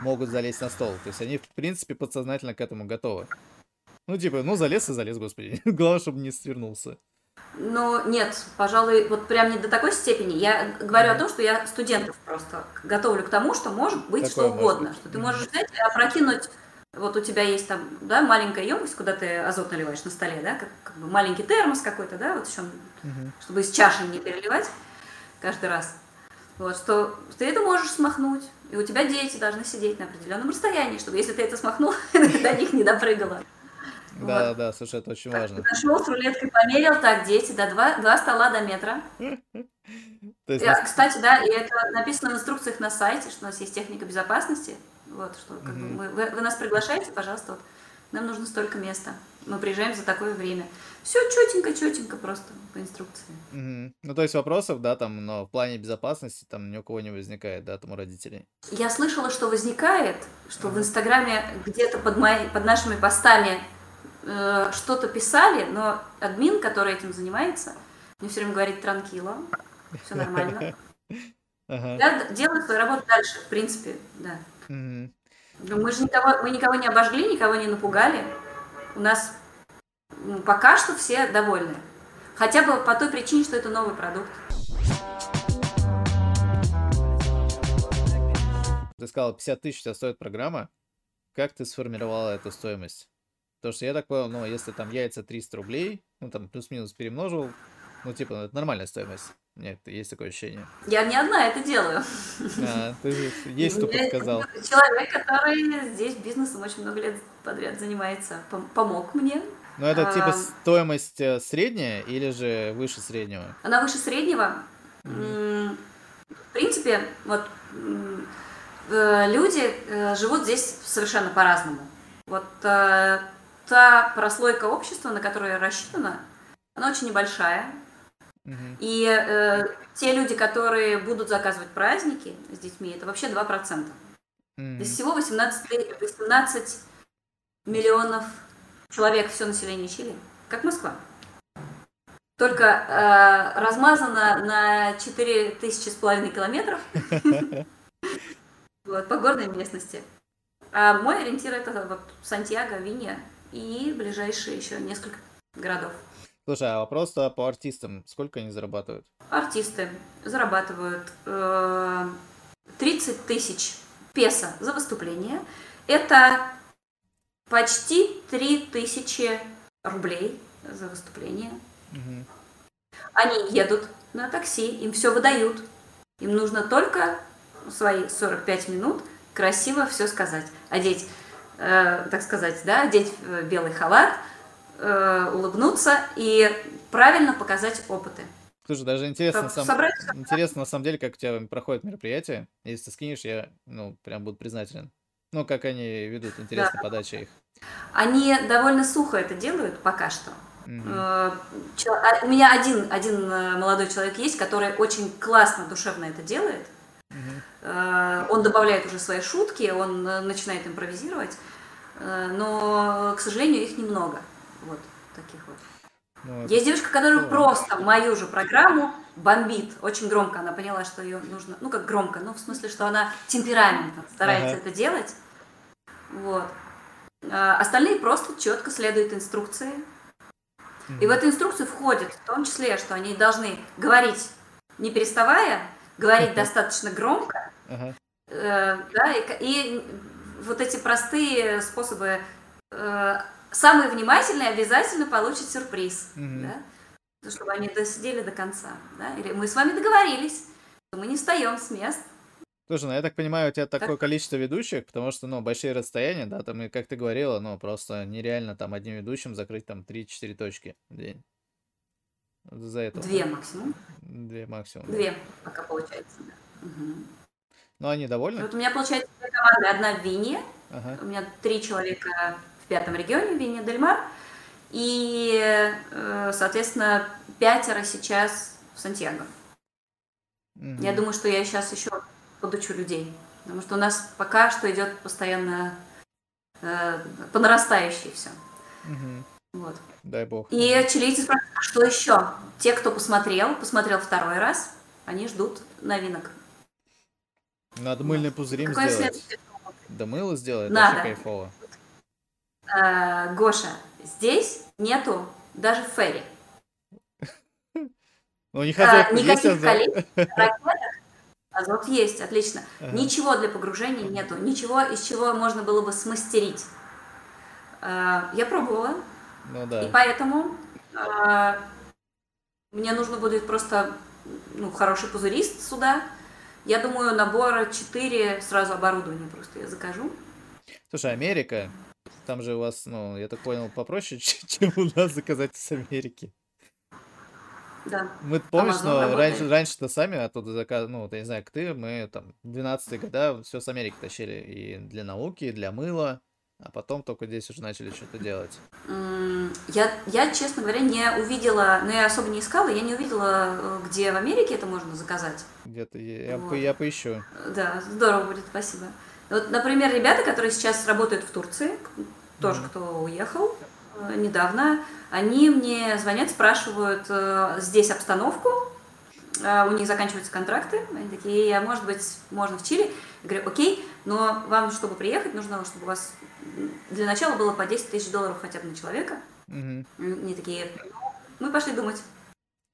могут залезть на стол. То есть они, в принципе, подсознательно к этому готовы. Ну, типа, ну, залез и залез, господи. Главное, чтобы не свернулся. Ну, нет, пожалуй, вот прям не до такой степени. Я говорю о том, что я студентов просто готовлю к тому, что может быть Такое что угодно. Может. Что ты можешь взять и опрокинуть, вот у тебя есть там, да, маленькая емкость, куда ты азот наливаешь на столе, да, как, как бы маленький термос какой-то, да, вот еще, mm-hmm. чтобы из чаши не переливать каждый раз. Вот, что ты это можешь смахнуть, и у тебя дети должны сидеть на определенном расстоянии, чтобы если ты это смахнул, до них не допрыгала. Да, вот. да, слушай, это очень важно. Нашел с рулеткой, померил, так, дети, до два, два стола до метра. Есть... Э, кстати, да, и это написано в инструкциях на сайте, что у нас есть техника безопасности. Вот, что как mm-hmm. мы, вы, вы нас приглашаете, пожалуйста, вот, нам нужно столько места. Мы приезжаем за такое время. Все четенько, четенько просто по инструкции. Угу. Ну, то есть вопросов, да, там, но в плане безопасности там ни у кого не возникает, да, там у родителей. Я слышала, что возникает, что в Инстаграме где-то под, мои, под нашими постами э, что-то писали, но админ, который этим занимается, мне все время говорит транкило, все нормально. Я делаю свою работу дальше, в принципе, да. Мы же никого, мы никого не обожгли, никого не напугали. У нас ну, пока что все довольны. Хотя бы по той причине, что это новый продукт. Ты сказал, 50 тысяч тебя стоит программа. Как ты сформировала эту стоимость? Потому что я так понял, ну, если там яйца 300 рублей, ну, там плюс-минус перемножил, ну, типа, ну, это нормальная стоимость. Нет, есть такое ощущение. Я не одна это делаю. А, ты есть кто подсказал. Человек, который здесь бизнесом очень много лет подряд занимается, помог мне. Ну, это типа стоимость э, средняя или же выше среднего? Она выше среднего. В принципе, вот э, люди э, живут здесь совершенно по-разному. Вот та прослойка общества, на которую рассчитана, она очень небольшая. И э, те люди, которые будут заказывать праздники с детьми, это вообще 2%. Mm-hmm. Из всего 18, 18 миллионов человек, все население Чили, как Москва. Только э, размазано на 4 тысячи с половиной километров по горной местности. А мой ориентир это вот Сантьяго, Винья и ближайшие еще несколько городов. Слушай, а вопрос по артистам. Сколько они зарабатывают? Артисты зарабатывают э, 30 тысяч песо за выступление. Это почти 3 тысячи рублей за выступление. Угу. Они едут на такси, им все выдают. Им нужно только свои 45 минут красиво все сказать. Одеть, э, так сказать, да, одеть э, белый халат – э, улыбнуться и правильно показать опыты. Слушай, даже интересно, сам... собрать... интересно на самом деле, как у тебя проходит мероприятие. Если ты скинешь, я ну, прям буду признателен. Ну, как они ведут, интересно, да. подача их. Они довольно сухо это делают пока что. Угу. У меня один, один молодой человек есть, который очень классно, душевно это делает. Угу. Он добавляет уже свои шутки, он начинает импровизировать, но, к сожалению, их немного. Вот таких вот. Ну, Есть девушка, которая здорово. просто мою же программу бомбит. Очень громко. Она поняла, что ее нужно. Ну, как громко, ну, в смысле, что она темпераментно старается ага. это делать. Вот. А остальные просто четко следуют инструкции. И в эту инструкцию входит в том числе, что они должны говорить не переставая, говорить достаточно громко, э, да, и, и вот эти простые способы э, самый внимательный обязательно получит сюрприз, mm-hmm. да? чтобы они досидели до конца. Да? Или мы с вами договорились, что мы не встаем с мест. Слушай, ну я так понимаю, у тебя так. такое количество ведущих, потому что, ну, большие расстояния, да, там, и как ты говорила, ну, просто нереально там одним ведущим закрыть там 3-4 точки в день. За это. Две максимум. Две максимум. Две пока получается, да. Угу. Ну, они довольны? Вот у меня получается две команды. Одна в Вине, ага. у меня три человека в пятом регионе, Винья Дель Мар. И, э, соответственно, пятеро сейчас в Сантьяго. Угу. Я думаю, что я сейчас еще подучу людей. Потому что у нас пока что идет постоянно э, по нарастающей все. Угу. Вот. Дай бог. И чилийцы спрашивают, а что еще? Те, кто посмотрел, посмотрел второй раз, они ждут новинок. Надо мыльный пузырем Какое сделать. Да мыло сделать, Надо. это кайфово э, Гоша, здесь нету даже ферри. Ну, не а, никаких колец, ракеток, азот есть, отлично. Ага. Ничего для погружения нету, ничего, из чего можно было бы смастерить. Э, я пробовала, ну, да. и поэтому э, мне нужно будет просто ну, хороший пузырист сюда. Я думаю, набора 4 сразу оборудования просто я закажу. Слушай, Америка, там же у вас, ну, я так понял, попроще, чем у нас заказать из Америки. Да. Мы помнишь, Amazon но работает. раньше, раньше-то сами оттуда заказ, ну, я не знаю, как ты, мы там 12-е года все с Америки тащили и для науки, и для мыла, а потом только здесь уже начали что-то делать. Я, я, честно говоря, не увидела, ну, я особо не искала, я не увидела, э, где в Америке это можно заказать. Где-то я, Вот. я поищу. Да, здорово будет, спасибо. Вот, например, ребята, которые сейчас работают в Турции, тоже Мгм. кто уехал э, недавно, они мне звонят, спрашивают э, здесь обстановку, у них заканчиваются контракты, они такие, я, может быть, можно в Чили. Я говорю, окей, но вам, чтобы приехать, нужно, чтобы у вас для начала было по 10 тысяч долларов хотя бы на человека. Мгм. Они такие, «Ну, мы пошли думать.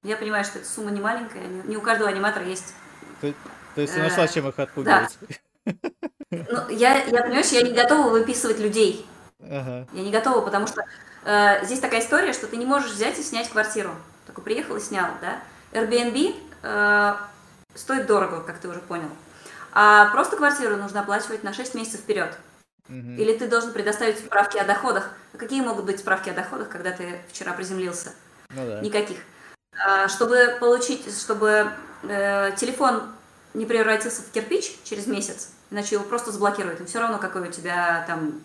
Я понимаю, что эта сумма не маленькая, не, не у каждого аниматора есть То, то есть ты Э, нашла, чем их отпугивать? Ну, я, я, понимаешь, я не готова выписывать людей. Ага. Я не готова, потому что э, здесь такая история, что ты не можешь взять и снять квартиру. Такой приехал и снял, да? Airbnb э, стоит дорого, как ты уже понял. А просто квартиру нужно оплачивать на 6 месяцев вперед. Мгм. Или ты должен предоставить справки о доходах. А какие могут быть справки о доходах, когда ты вчера приземлился? Ну да. Никаких. А, Чтобы получить, чтобы э, телефон не превратился в кирпич через месяц, иначе его просто заблокируют. Им все равно, какой у тебя там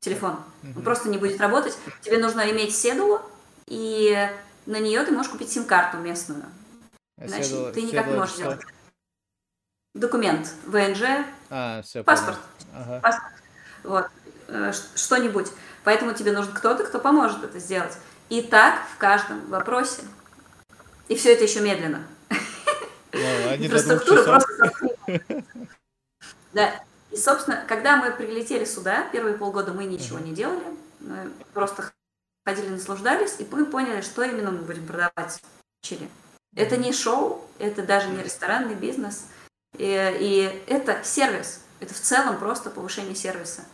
телефон. Он Мгм. просто не будет работать. Тебе нужно иметь седулу, и на нее ты можешь купить сим-карту местную. А Иначе седла- ты никак не седла можешь что? сделать. Документ, ВНЖ, А, все, Паспорт. Ага. вот, э, что-нибудь. Поэтому тебе нужен кто-то, кто поможет это сделать. И так в каждом вопросе. И все это еще медленно. Ну, Инфраструктура просто... Да. И, собственно, когда мы прилетели сюда, первые полгода мы ничего не делали, мы просто ходили, наслаждались, и мы поняли, что именно мы будем продавать в Чили. Это не шоу, это даже не ресторанный бизнес, и, и это сервис. Это в целом просто повышение сервиса.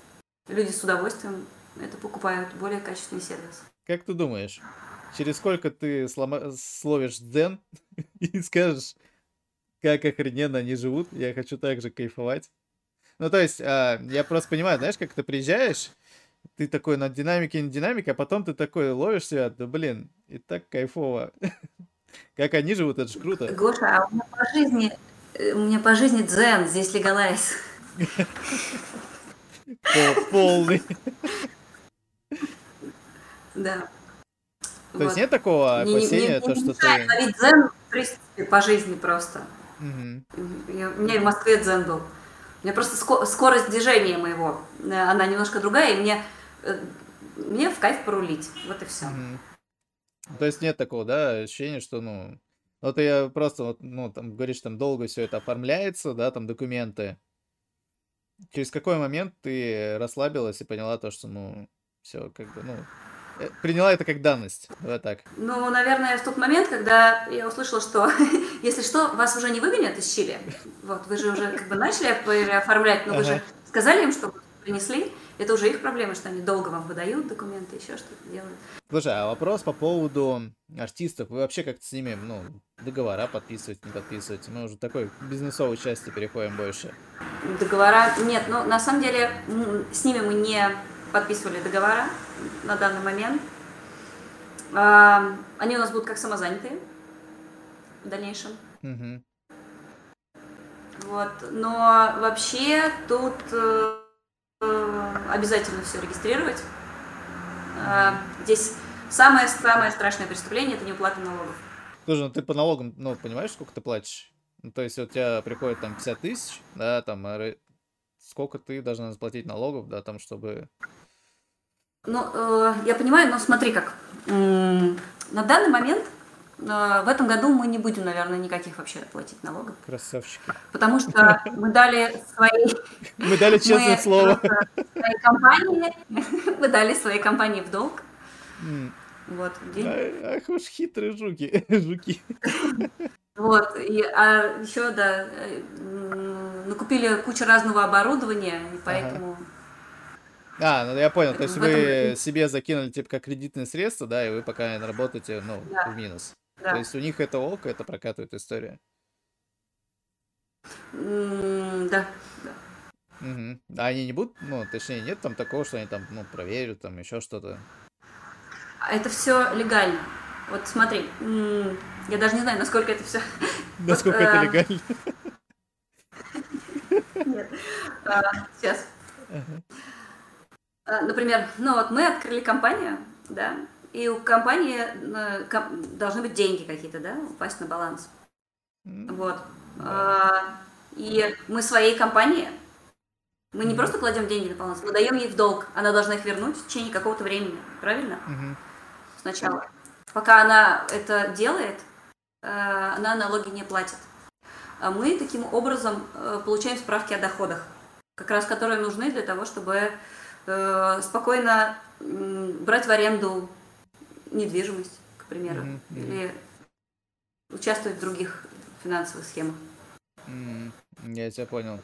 Люди с удовольствием это покупают, более качественный сервис. Как ты думаешь, через сколько ты слома- словишь дзен и скажешь, как охрененно они живут, я хочу так же кайфовать? Ну, то есть, а, я просто понимаю, знаешь, как ты приезжаешь, ты такой на динамике, не динамике, а потом ты такой ловишь себя, да блин, и так кайфово. Как они живут, это же круто. Гоша, а у меня по жизни, э, у меня по жизни дзен, здесь легалайз. Пол- Полный. Да. То есть нет такого опасения, то, что ты... ловить дзен, в принципе, по жизни просто. У меня и в Москве дзен был. У меня просто ско- скорость движения моего, э, она немножко другая, и мне, э, мне в кайф порулить. Вот и все. То есть нет такого, да, ощущения, что, ну, вот я просто, вот, ну, там, говоришь, там долго все это оформляется, да, там документы. Через какой момент ты расслабилась и поняла то, что, ну, все, как бы, ну, э, приняла это как данность, давай так. Ну, наверное, в тот момент, когда я услышала, что, если что, вас уже не выгонят из Чили. Вот, вы же уже как бы начали оформлять, но вы же сказали им, что принесли. Это уже их проблема, что они долго вам выдают документы, еще что-то делают. Слушай, а вопрос по поводу артистов, вы вообще как-то с ними, ну, договора подписываете, не подписываете? Мы уже такой бизнесовой части переходим больше. Договора нет, ну на самом деле с ними мы не подписывали договора на данный момент. А, Они у нас будут как самозанятые в дальнейшем. Мгм. Вот. Но вообще тут э, обязательно все регистрировать. А, Здесь самое-самое страшное преступление – это неуплата налогов. Слушай, ну ты по налогам, ну, понимаешь, сколько ты платишь? Ну, то есть, у тебя приходит там 50 тысяч, да, там, а сколько ты должна заплатить налогов, да, там, чтобы... Ну, э, я понимаю, но смотри как. На данный момент э, в этом году мы не будем, наверное, никаких вообще платить налогов, Красавчики. потому что мы дали своей, Мы дали честное слово. просто своей компании, мы дали своей компании в долг. Вот, Ах уж хитрые жуки. Жуки. вот, и, а еще, да, накупили кучу разного оборудования, и поэтому... А, ну я понял, то есть вы этом- себе закинули, типа, как кредитные средства, да, и вы пока работаете, ну, Да. в минус. Да. То есть у них это ок, это прокатывает история. М, Да, да. Мгм. А они не будут, ну, точнее, нет там такого, что они там, ну, проверят, там, еще что-то. А Это все легально. Вот смотри, я даже не знаю, насколько это все... Насколько это э, легально. Нет. А, сейчас. А, например, ну вот мы открыли компанию, да, и у компании э, должны быть деньги какие-то, да, упасть на баланс. Вот. А, и мы своей компании, мы не просто кладем деньги на баланс, мы даем ей в долг. Она должна их вернуть в течение какого-то времени, правильно? Сначала. Пока она это делает, э, она налоги не платит. А мы таким образом э, получаем справки о доходах, как раз которые нужны для того, чтобы спокойно брать в аренду недвижимость, к примеру, mm-hmm. или участвовать в других финансовых схемах. Mm, я тебя понял.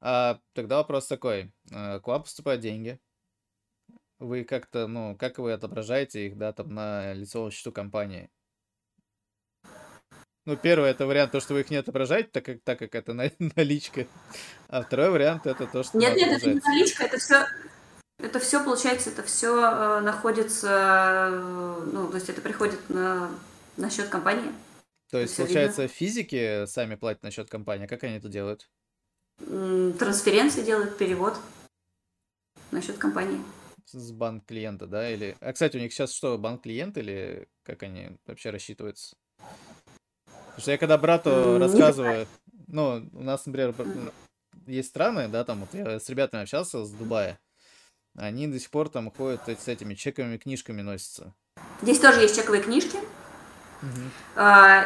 А, тогда вопрос такой. К вам поступают деньги. Вы как-то, ну, как вы отображаете их, да, там на лицевом счету компании? Ну, первый это вариант, то, что вы их не отображаете, так как, так как это наличка. А второй вариант это то, что... Нет, нет, это не наличка, это все, это все, получается, это все э, находится, э, ну, то есть это приходит на, на счет компании. То есть, получается, видно. физики сами платят на счет компании, а как они это делают? Трансференции делают, перевод на счет компании. С банк клиента, да? Или... А, кстати, у них сейчас что, банк клиент или как они вообще рассчитываются? Потому что я когда брату рассказываю, ну, у нас, например, есть страны, да, там, вот я с ребятами общался с Дубая, они до сих пор там ходят с этими чековыми книжками носятся. Здесь тоже есть чековые книжки. Угу.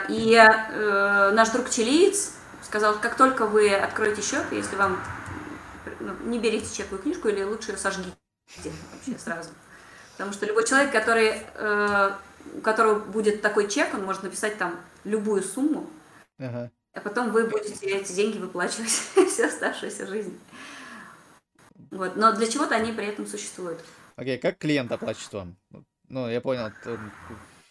И э, наш друг чилиец сказал, как только вы откроете счет, если вам ну, не берите чековую книжку или лучше сожгите вообще сразу. Потому что любой человек, который э, у которого будет такой чек, он может написать там любую сумму, ага. а потом вы будете эти деньги выплачивать всю оставшуюся жизнь. Вот. Но для чего-то они при этом существуют. Окей, okay, как клиент оплачивает вам? Ну, я понял.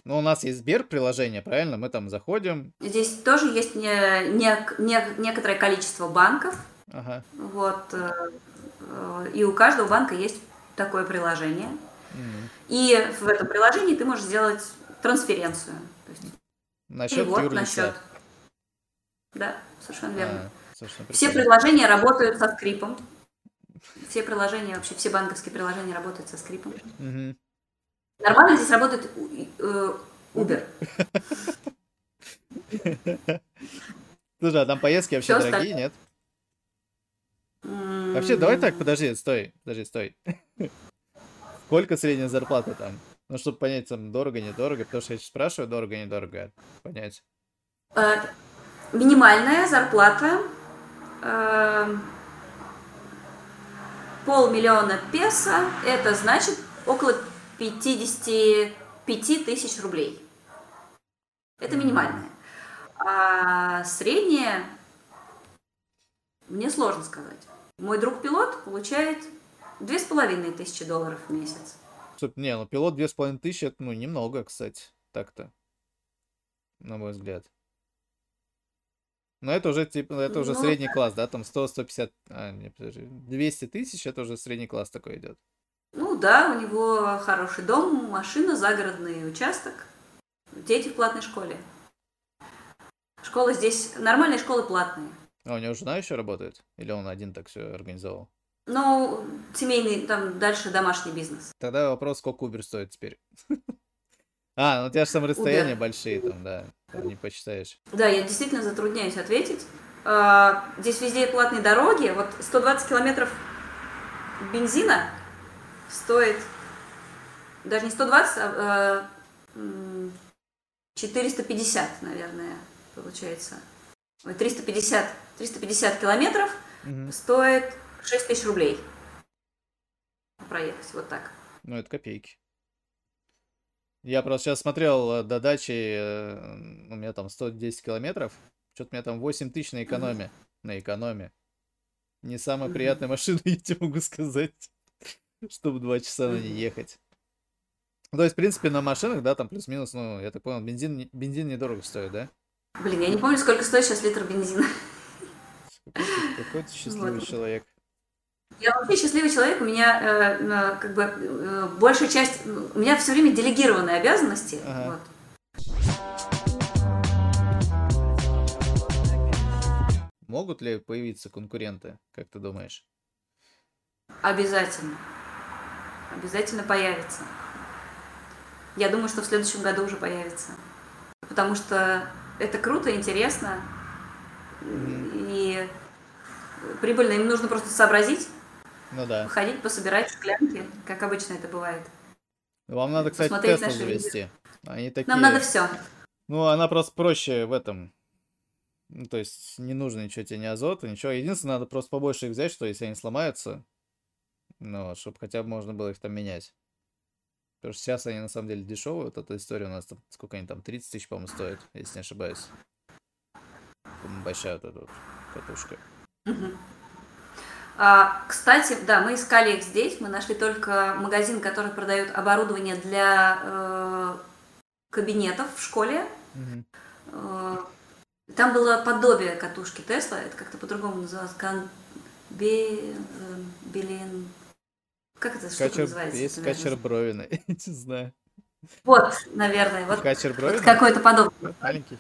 Ну, у нас есть Сбер приложение, правильно? Мы там заходим. Здесь тоже есть не, не, не, некоторое количество банков. Ага. Вот. Э, э, и у каждого банка есть такое приложение. И в этом приложении ты можешь сделать трансференцию. То есть на счет вот, на счет. Да, совершенно верно. А, все приложения работают со скрипом. Все приложения, вообще все банковские приложения работают со скрипом. Угу. Нормально здесь работает э, Uber. Слушай, а там поездки вообще Все дорогие, нет? Вообще, давай так, подожди, стой, подожди, стой. Сколько средняя зарплата там? Ну, чтобы понять, там, дорого, недорого, потому что я спрашиваю, дорого, недорого, понять. Э, минимальная зарплата э, полмиллиона песо, это значит около 55 тысяч рублей. Это минимальная. А средняя, мне сложно сказать. Мой друг пилот получает Две с половиной тысячи долларов в месяц. Не, ну пилот две с половиной тысячи, это ну немного, кстати, так-то, на мой взгляд. Но это уже типа, это уже ну, средний класс, да, там 100-150, а, не, подожди, 200 тысяч, это уже средний класс такой идет. Ну да, у него хороший дом, машина, загородный участок, дети в платной школе. Школа здесь, нормальные школы платные. А у него жена еще работает? Или он один так все организовал? Ну, семейный, там, дальше домашний бизнес. Тогда вопрос, сколько Uber стоит теперь? А, ну у тебя же там расстояния большие, там, да, не посчитаешь. Да, я действительно затрудняюсь ответить. А, здесь везде платные дороги. Вот 120 километров бензина стоит даже не 120, а 450, а, наверное, получается. 350, 350 километров угу. стоит 6 тысяч рублей проехать, вот так. Ну, это копейки. Я просто сейчас смотрел до дачи, э, у меня там 110 километров, что-то у меня там 8 тысяч на экономе. На экономе. Не самая приятная машина, я тебе могу сказать, чтобы 2 часа на ней ехать. Ну, то есть, в принципе, на машинах, да, там плюс-минус, ну, я так понял, бензин, бензин недорого стоит, да? Блин, я не помню, сколько стоит сейчас литр бензина. Какой ты счастливый вот. человек. Я вообще счастливый человек, у меня э, как бы э, большая часть, у меня все время делегированные обязанности. Ага. Вот. Могут ли появиться конкуренты, как ты думаешь? Обязательно. Обязательно появится. Я думаю, что в следующем году уже появится. Потому что это круто, интересно. Mm. И прибыльно. Им нужно просто сообразить, ну да. ходить, пособирать склянки, как обычно это бывает. Вам надо, кстати, Теслу завести. Они такие... Нам надо все. Ну, она просто проще в этом. Ну, то есть не нужно ничего тебе, ни азота, ничего. Единственное, надо просто побольше их взять, что если они сломаются, ну, чтобы хотя бы можно было их там менять. Потому что сейчас они на самом деле дешевые. Вот эта история у нас там, сколько они там, 30 тысяч, по-моему, стоят, если не ошибаюсь. Большая вот эта вот катушка. А, кстати, да, мы искали их здесь, мы нашли только магазин, который продает оборудование для э, кабинетов в школе. Э, там было подобие катушки Тесла, это как-то по-другому называлось, кан... Бе... Э, Белен... Как это что называется? Есть качер Бровина, не знаю. Вот, наверное. Вот, качер? Вот какой-то подобный. Маленький?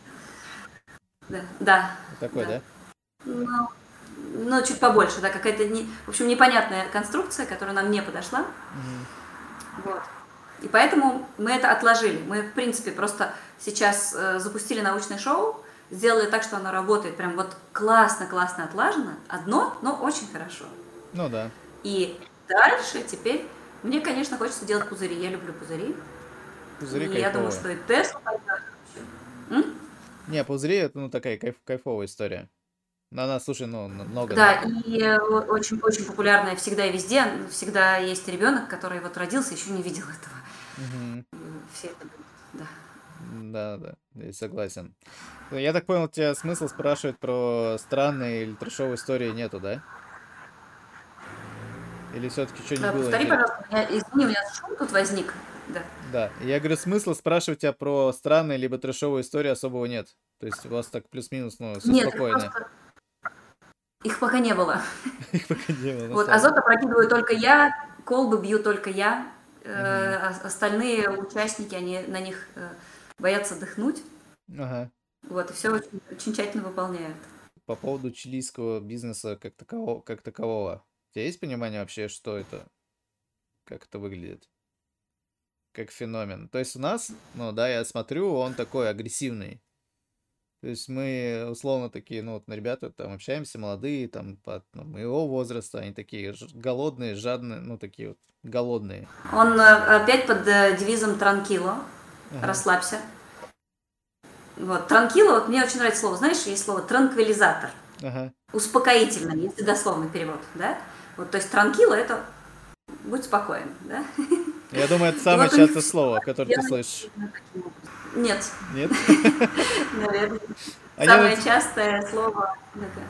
Да. да. такой, да? да? Ну, ну, чуть побольше, да, какая-то, не, в общем, непонятная конструкция, которая нам не подошла. Угу. Вот. И поэтому мы это отложили. Мы, в принципе, просто сейчас э, запустили научное шоу, сделали так, что оно работает прям вот классно-классно отлажено. Одно, но очень хорошо. Ну да. И дальше теперь мне, конечно, хочется делать пузыри. Я люблю пузыри. Пузыри и я думаю, что и Тесла пойдет. Не, пузыри это ну такая кайф, кайфовая история. Ну, она, слушай, ну, много. Да, и очень, очень популярная всегда и везде. Всегда есть ребенок, который вот родился, еще не видел этого. Угу. Все это да. Да, да, я согласен. Ну, я так понял, тебя смысл спрашивать про странные или трешовые истории нету, да? Или все-таки что-нибудь да, было? Повтори, пожалуйста, меня, извини, у меня шум тут возник. Да. Да, я говорю, смысла спрашивать тебя про странные либо трешовые истории особого нет. То есть у вас так плюс-минус, ну, все нет, спокойно. Просто их пока не было. Их пока не было. Вот азот опрокидываю только я, колбы бью только я. Э, остальные участники, они на них э, боятся дыхнуть. Ага. Вот, и все очень, очень тщательно выполняют. По поводу чилийского бизнеса как такового, как такового. У тебя есть понимание вообще, что это? Как это выглядит? Как феномен. То есть у нас, ну да, я смотрю, он такой агрессивный. То есть мы условно такие, ну вот ребята там общаемся, молодые, там по ну, моего возраста, они такие голодные, жадные, ну такие вот голодные. Он э, опять под э, девизом Транкило, ага. расслабься. Вот, транкило, вот мне очень нравится слово, знаешь, есть слово транквилизатор. Ага. Успокоительный, если дословный перевод, да? Вот, то есть транкило это будь спокоен, да? Я думаю, это самое частое слово, которое ты слышишь. Нет. Нет? Наверное. Они Самое частое слово.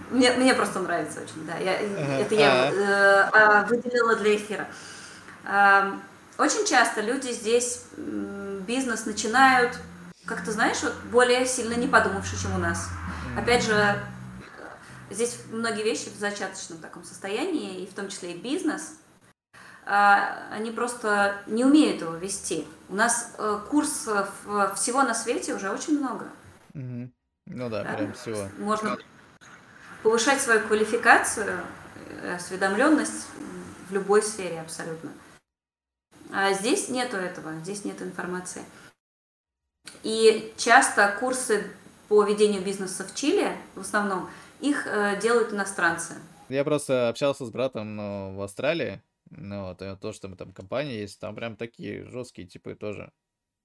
Мне, мне просто нравится очень, да. Я, ага. Это я э, а, выделила для эфира. Э, очень часто люди здесь бизнес начинают, как ты знаешь, вот более сильно не подумавши, чем у нас. Опять же, здесь многие вещи в зачаточном таком состоянии, и в том числе и бизнес – а, они просто не умеют его вести. У нас э, курсов всего на свете уже очень много. Угу. Ну да, да, прям всего. Можно повышать свою квалификацию, э, осведомленность в любой сфере абсолютно. А здесь нету этого, здесь нет информации. И часто курсы по ведению бизнеса в Чили, в основном, их э, делают иностранцы. Я просто общался с братом в Австралии, ну, вот, и то, что мы там компания есть, там прям такие жесткие типы тоже.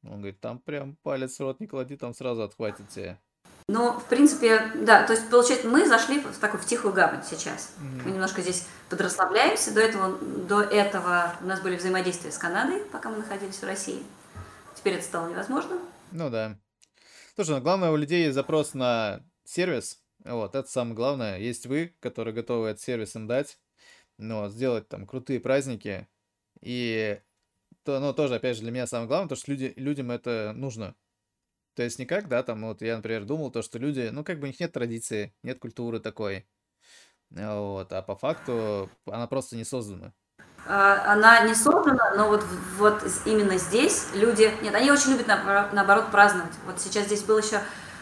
Он говорит, там прям палец в рот не клади, там сразу отхватит тебе. Ну, в принципе, да, то есть, получается, мы зашли в такую в тихую гавань сейчас. Mm-hmm. Мы немножко здесь подрасслабляемся. До этого, до этого у нас были взаимодействия с Канадой, пока мы находились в России. Теперь это стало невозможно. Ну да. Слушай, ну главное у людей есть запрос на сервис. Вот, это самое главное. Есть вы, которые готовы этот сервис им дать но сделать там крутые праздники. И то, ну, тоже, опять же, для меня самое главное, то, что люди, людям это нужно. То есть никак, да, там, вот я, например, думал, то, что люди, ну, как бы у них нет традиции, нет культуры такой. Вот, а по факту она просто не создана. А, она не создана, но вот, вот именно здесь люди... Нет, они очень любят, наоборот, праздновать. Вот сейчас здесь был еще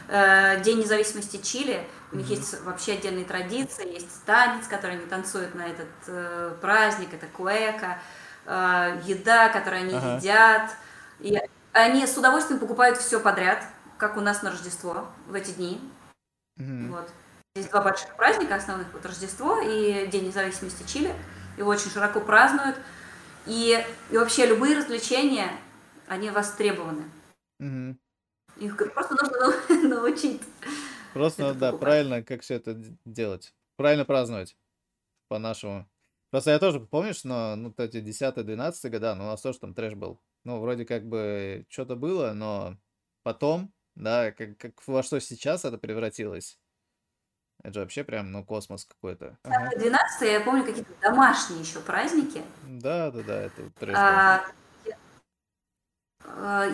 э, День независимости Чили, У них есть вообще отдельные традиции, есть танец, который они танцуют на этот э, праздник, это куэка, э, еда, которую они ага. едят. И они с удовольствием покупают все подряд, как у нас на Рождество в эти дни. Mm-hmm. Вот. Есть два больших праздника основных, вот Рождество и День независимости Чили. Его очень широко празднуют. И, и вообще любые развлечения, они востребованы. Mm-hmm. Их просто нужно научить. Просто, да, покупать. правильно, как все это делать. Правильно праздновать по-нашему. Просто я тоже, помнишь, но ну, эти 10-12 года, ну, у нас тоже там трэш был. Ну, вроде как бы что-то было, но потом, да, как, как во что сейчас это превратилось. Это же вообще прям, ну, космос какой-то. Ага. 12 я помню какие-то домашние еще праздники. Да, да, да, это трэш. А, Э,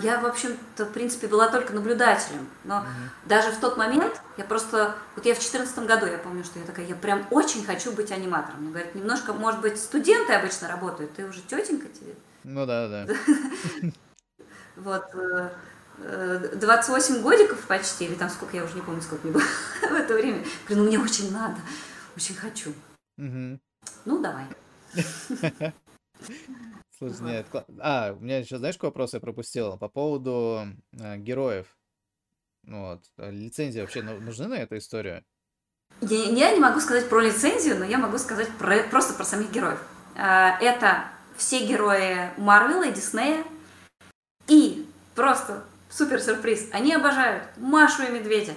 я, в общем-то, в принципе, была только наблюдателем. Но угу. даже в тот момент я просто... Вот я в 2014 году, я помню, что я такая, я прям очень хочу быть аниматором. Мне говорят, немножко, может быть, студенты обычно работают, ты уже тетенька тебе. Ну да, да. Вот. 28 э, э, годиков почти, или там сколько, я уже не помню, сколько мне было в это время. Говорю, ну мне очень надо, очень хочу. Ну, давай. Слушай, нет, а, у меня еще, знаешь, какой вопрос я пропустил? По поводу э, героев. Вот. А лицензии вообще нужны на эту историю? Я, я не могу сказать про лицензию, но я могу сказать про, просто про самих героев. А, это все герои Марвела и Диснея. И просто супер сюрприз. Они обожают Машу и Медведя.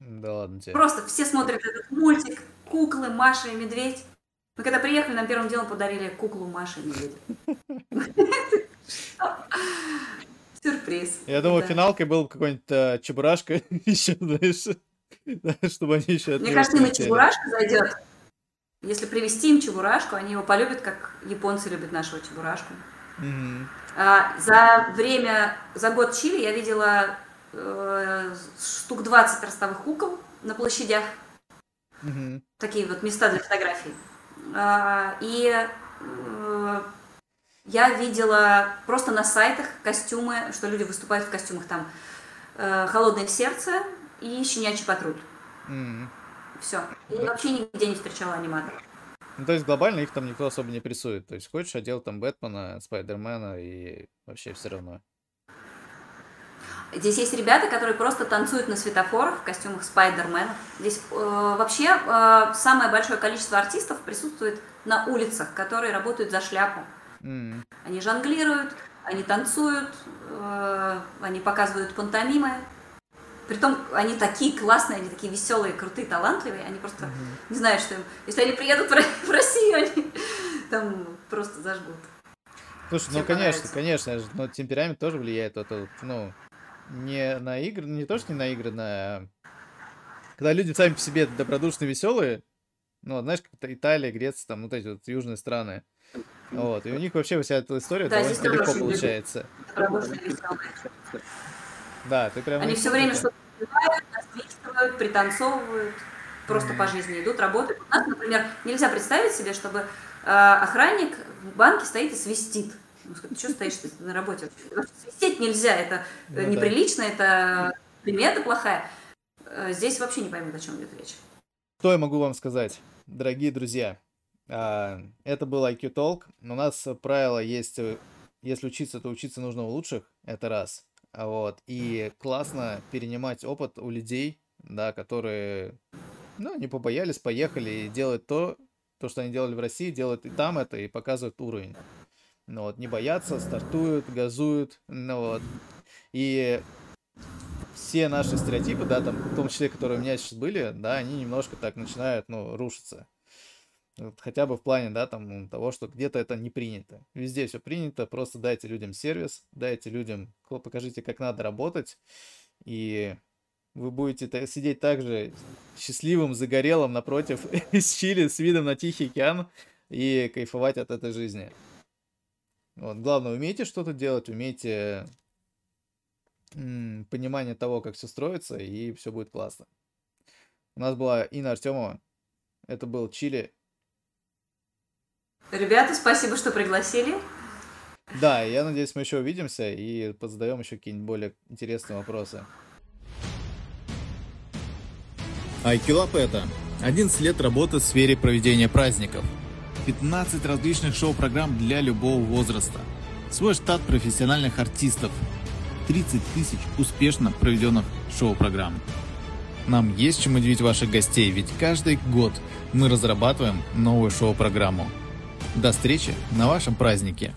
Да ладно тебе. Просто все смотрят этот мультик, куклы, Маша и Медведь. Мы когда приехали, нам первым делом подарили куклу Маши Медведя. Сюрприз. Я думал, финалкой был какой-нибудь э, Чебурашка еще, знаешь, чтобы они еще... Мне кажется, им и Чебурашка зайдет. Если привести им Чебурашку, они его полюбят, как японцы любят нашего Чебурашку. А, за время, за год Чили я видела э, штук 20 ростовых кукол на площадях. Такие вот места для фотографий. А, и э, я видела просто на сайтах костюмы, что люди выступают в костюмах там э, «Холодное сердце» и «Щенячий патруль». Mm-hmm. Все. И да. вообще нигде не встречала аниматоров. Ну, то есть глобально их там никто особо не прессует. То есть хочешь, одел там Бэтмена, Спайдермена и вообще все равно. Здесь есть ребята, которые просто танцуют на светофорах в костюмах Спайдермена. Здесь э, вообще э, самое большое количество артистов присутствует на улицах, которые работают за шляпу. Mm. Они жонглируют, они танцуют, э, они показывают пантомимы. Притом они такие классные, они такие веселые, крутые, талантливые. Они просто mm-hmm. не знают, что им... Если они приедут в Россию, они там просто зажгут. Слушай, Всем ну конечно, конечно, но темперамент тоже влияет. Это, ну, не наигр... не то, что не наигранная, когда люди сами по себе добродушные, веселые, ну, знаешь, как Италия, Греция, там, вот эти вот южные страны. Вот, и у них вообще вся эта история да, довольно легко получается. Да, ты прям... Они все время что-то насвистывают, пританцовывают, просто mm-hmm. по жизни идут, работают. У нас, например, нельзя представить себе, чтобы э, охранник в банке стоит и свистит. Ты что стоишь на работе? Свистеть нельзя, это ну, неприлично, да. это примета плохая. Э, здесь вообще не поймут, о чем идет речь. Что я могу вам сказать, дорогие друзья? А, это был IQ Talk. У нас правило есть, э, если учиться, то учиться нужно у лучших, это раз. А вот. И классно перенимать опыт у людей, да, которые, ну, не побоялись, поехали и делают то, то, что они делали в России, делают и там это, и показывают уровень. Ну вот, не боятся, стартуют, газуют, ну вот. И все наши стереотипы, да, там, в том числе, которые у меня сейчас были, да, они немножко так начинают, ну, рушиться. Вот, хотя бы в плане, да, там, того, что где-то это не принято. Везде все принято, просто дайте людям сервис, дайте людям, покажите, как надо работать, и вы будете сидеть также счастливым, загорелым напротив из Чили с видом на Тихий океан и кайфовать от этой жизни. Вот, главное, умейте что-то делать, умейте м, понимание того, как все строится, и все будет классно. У нас была Инна Артемова. Это был Чили. Ребята, спасибо, что пригласили. Да, я надеюсь, мы еще увидимся и позадаем еще какие-нибудь более интересные вопросы. Айкилап это 11 лет работы в сфере проведения праздников. 15 различных шоу-программ для любого возраста. Свой штат профессиональных артистов. 30 тысяч успешно проведенных шоу-программ. Нам есть чем удивить ваших гостей, ведь каждый год мы разрабатываем новую шоу-программу. До встречи на вашем празднике!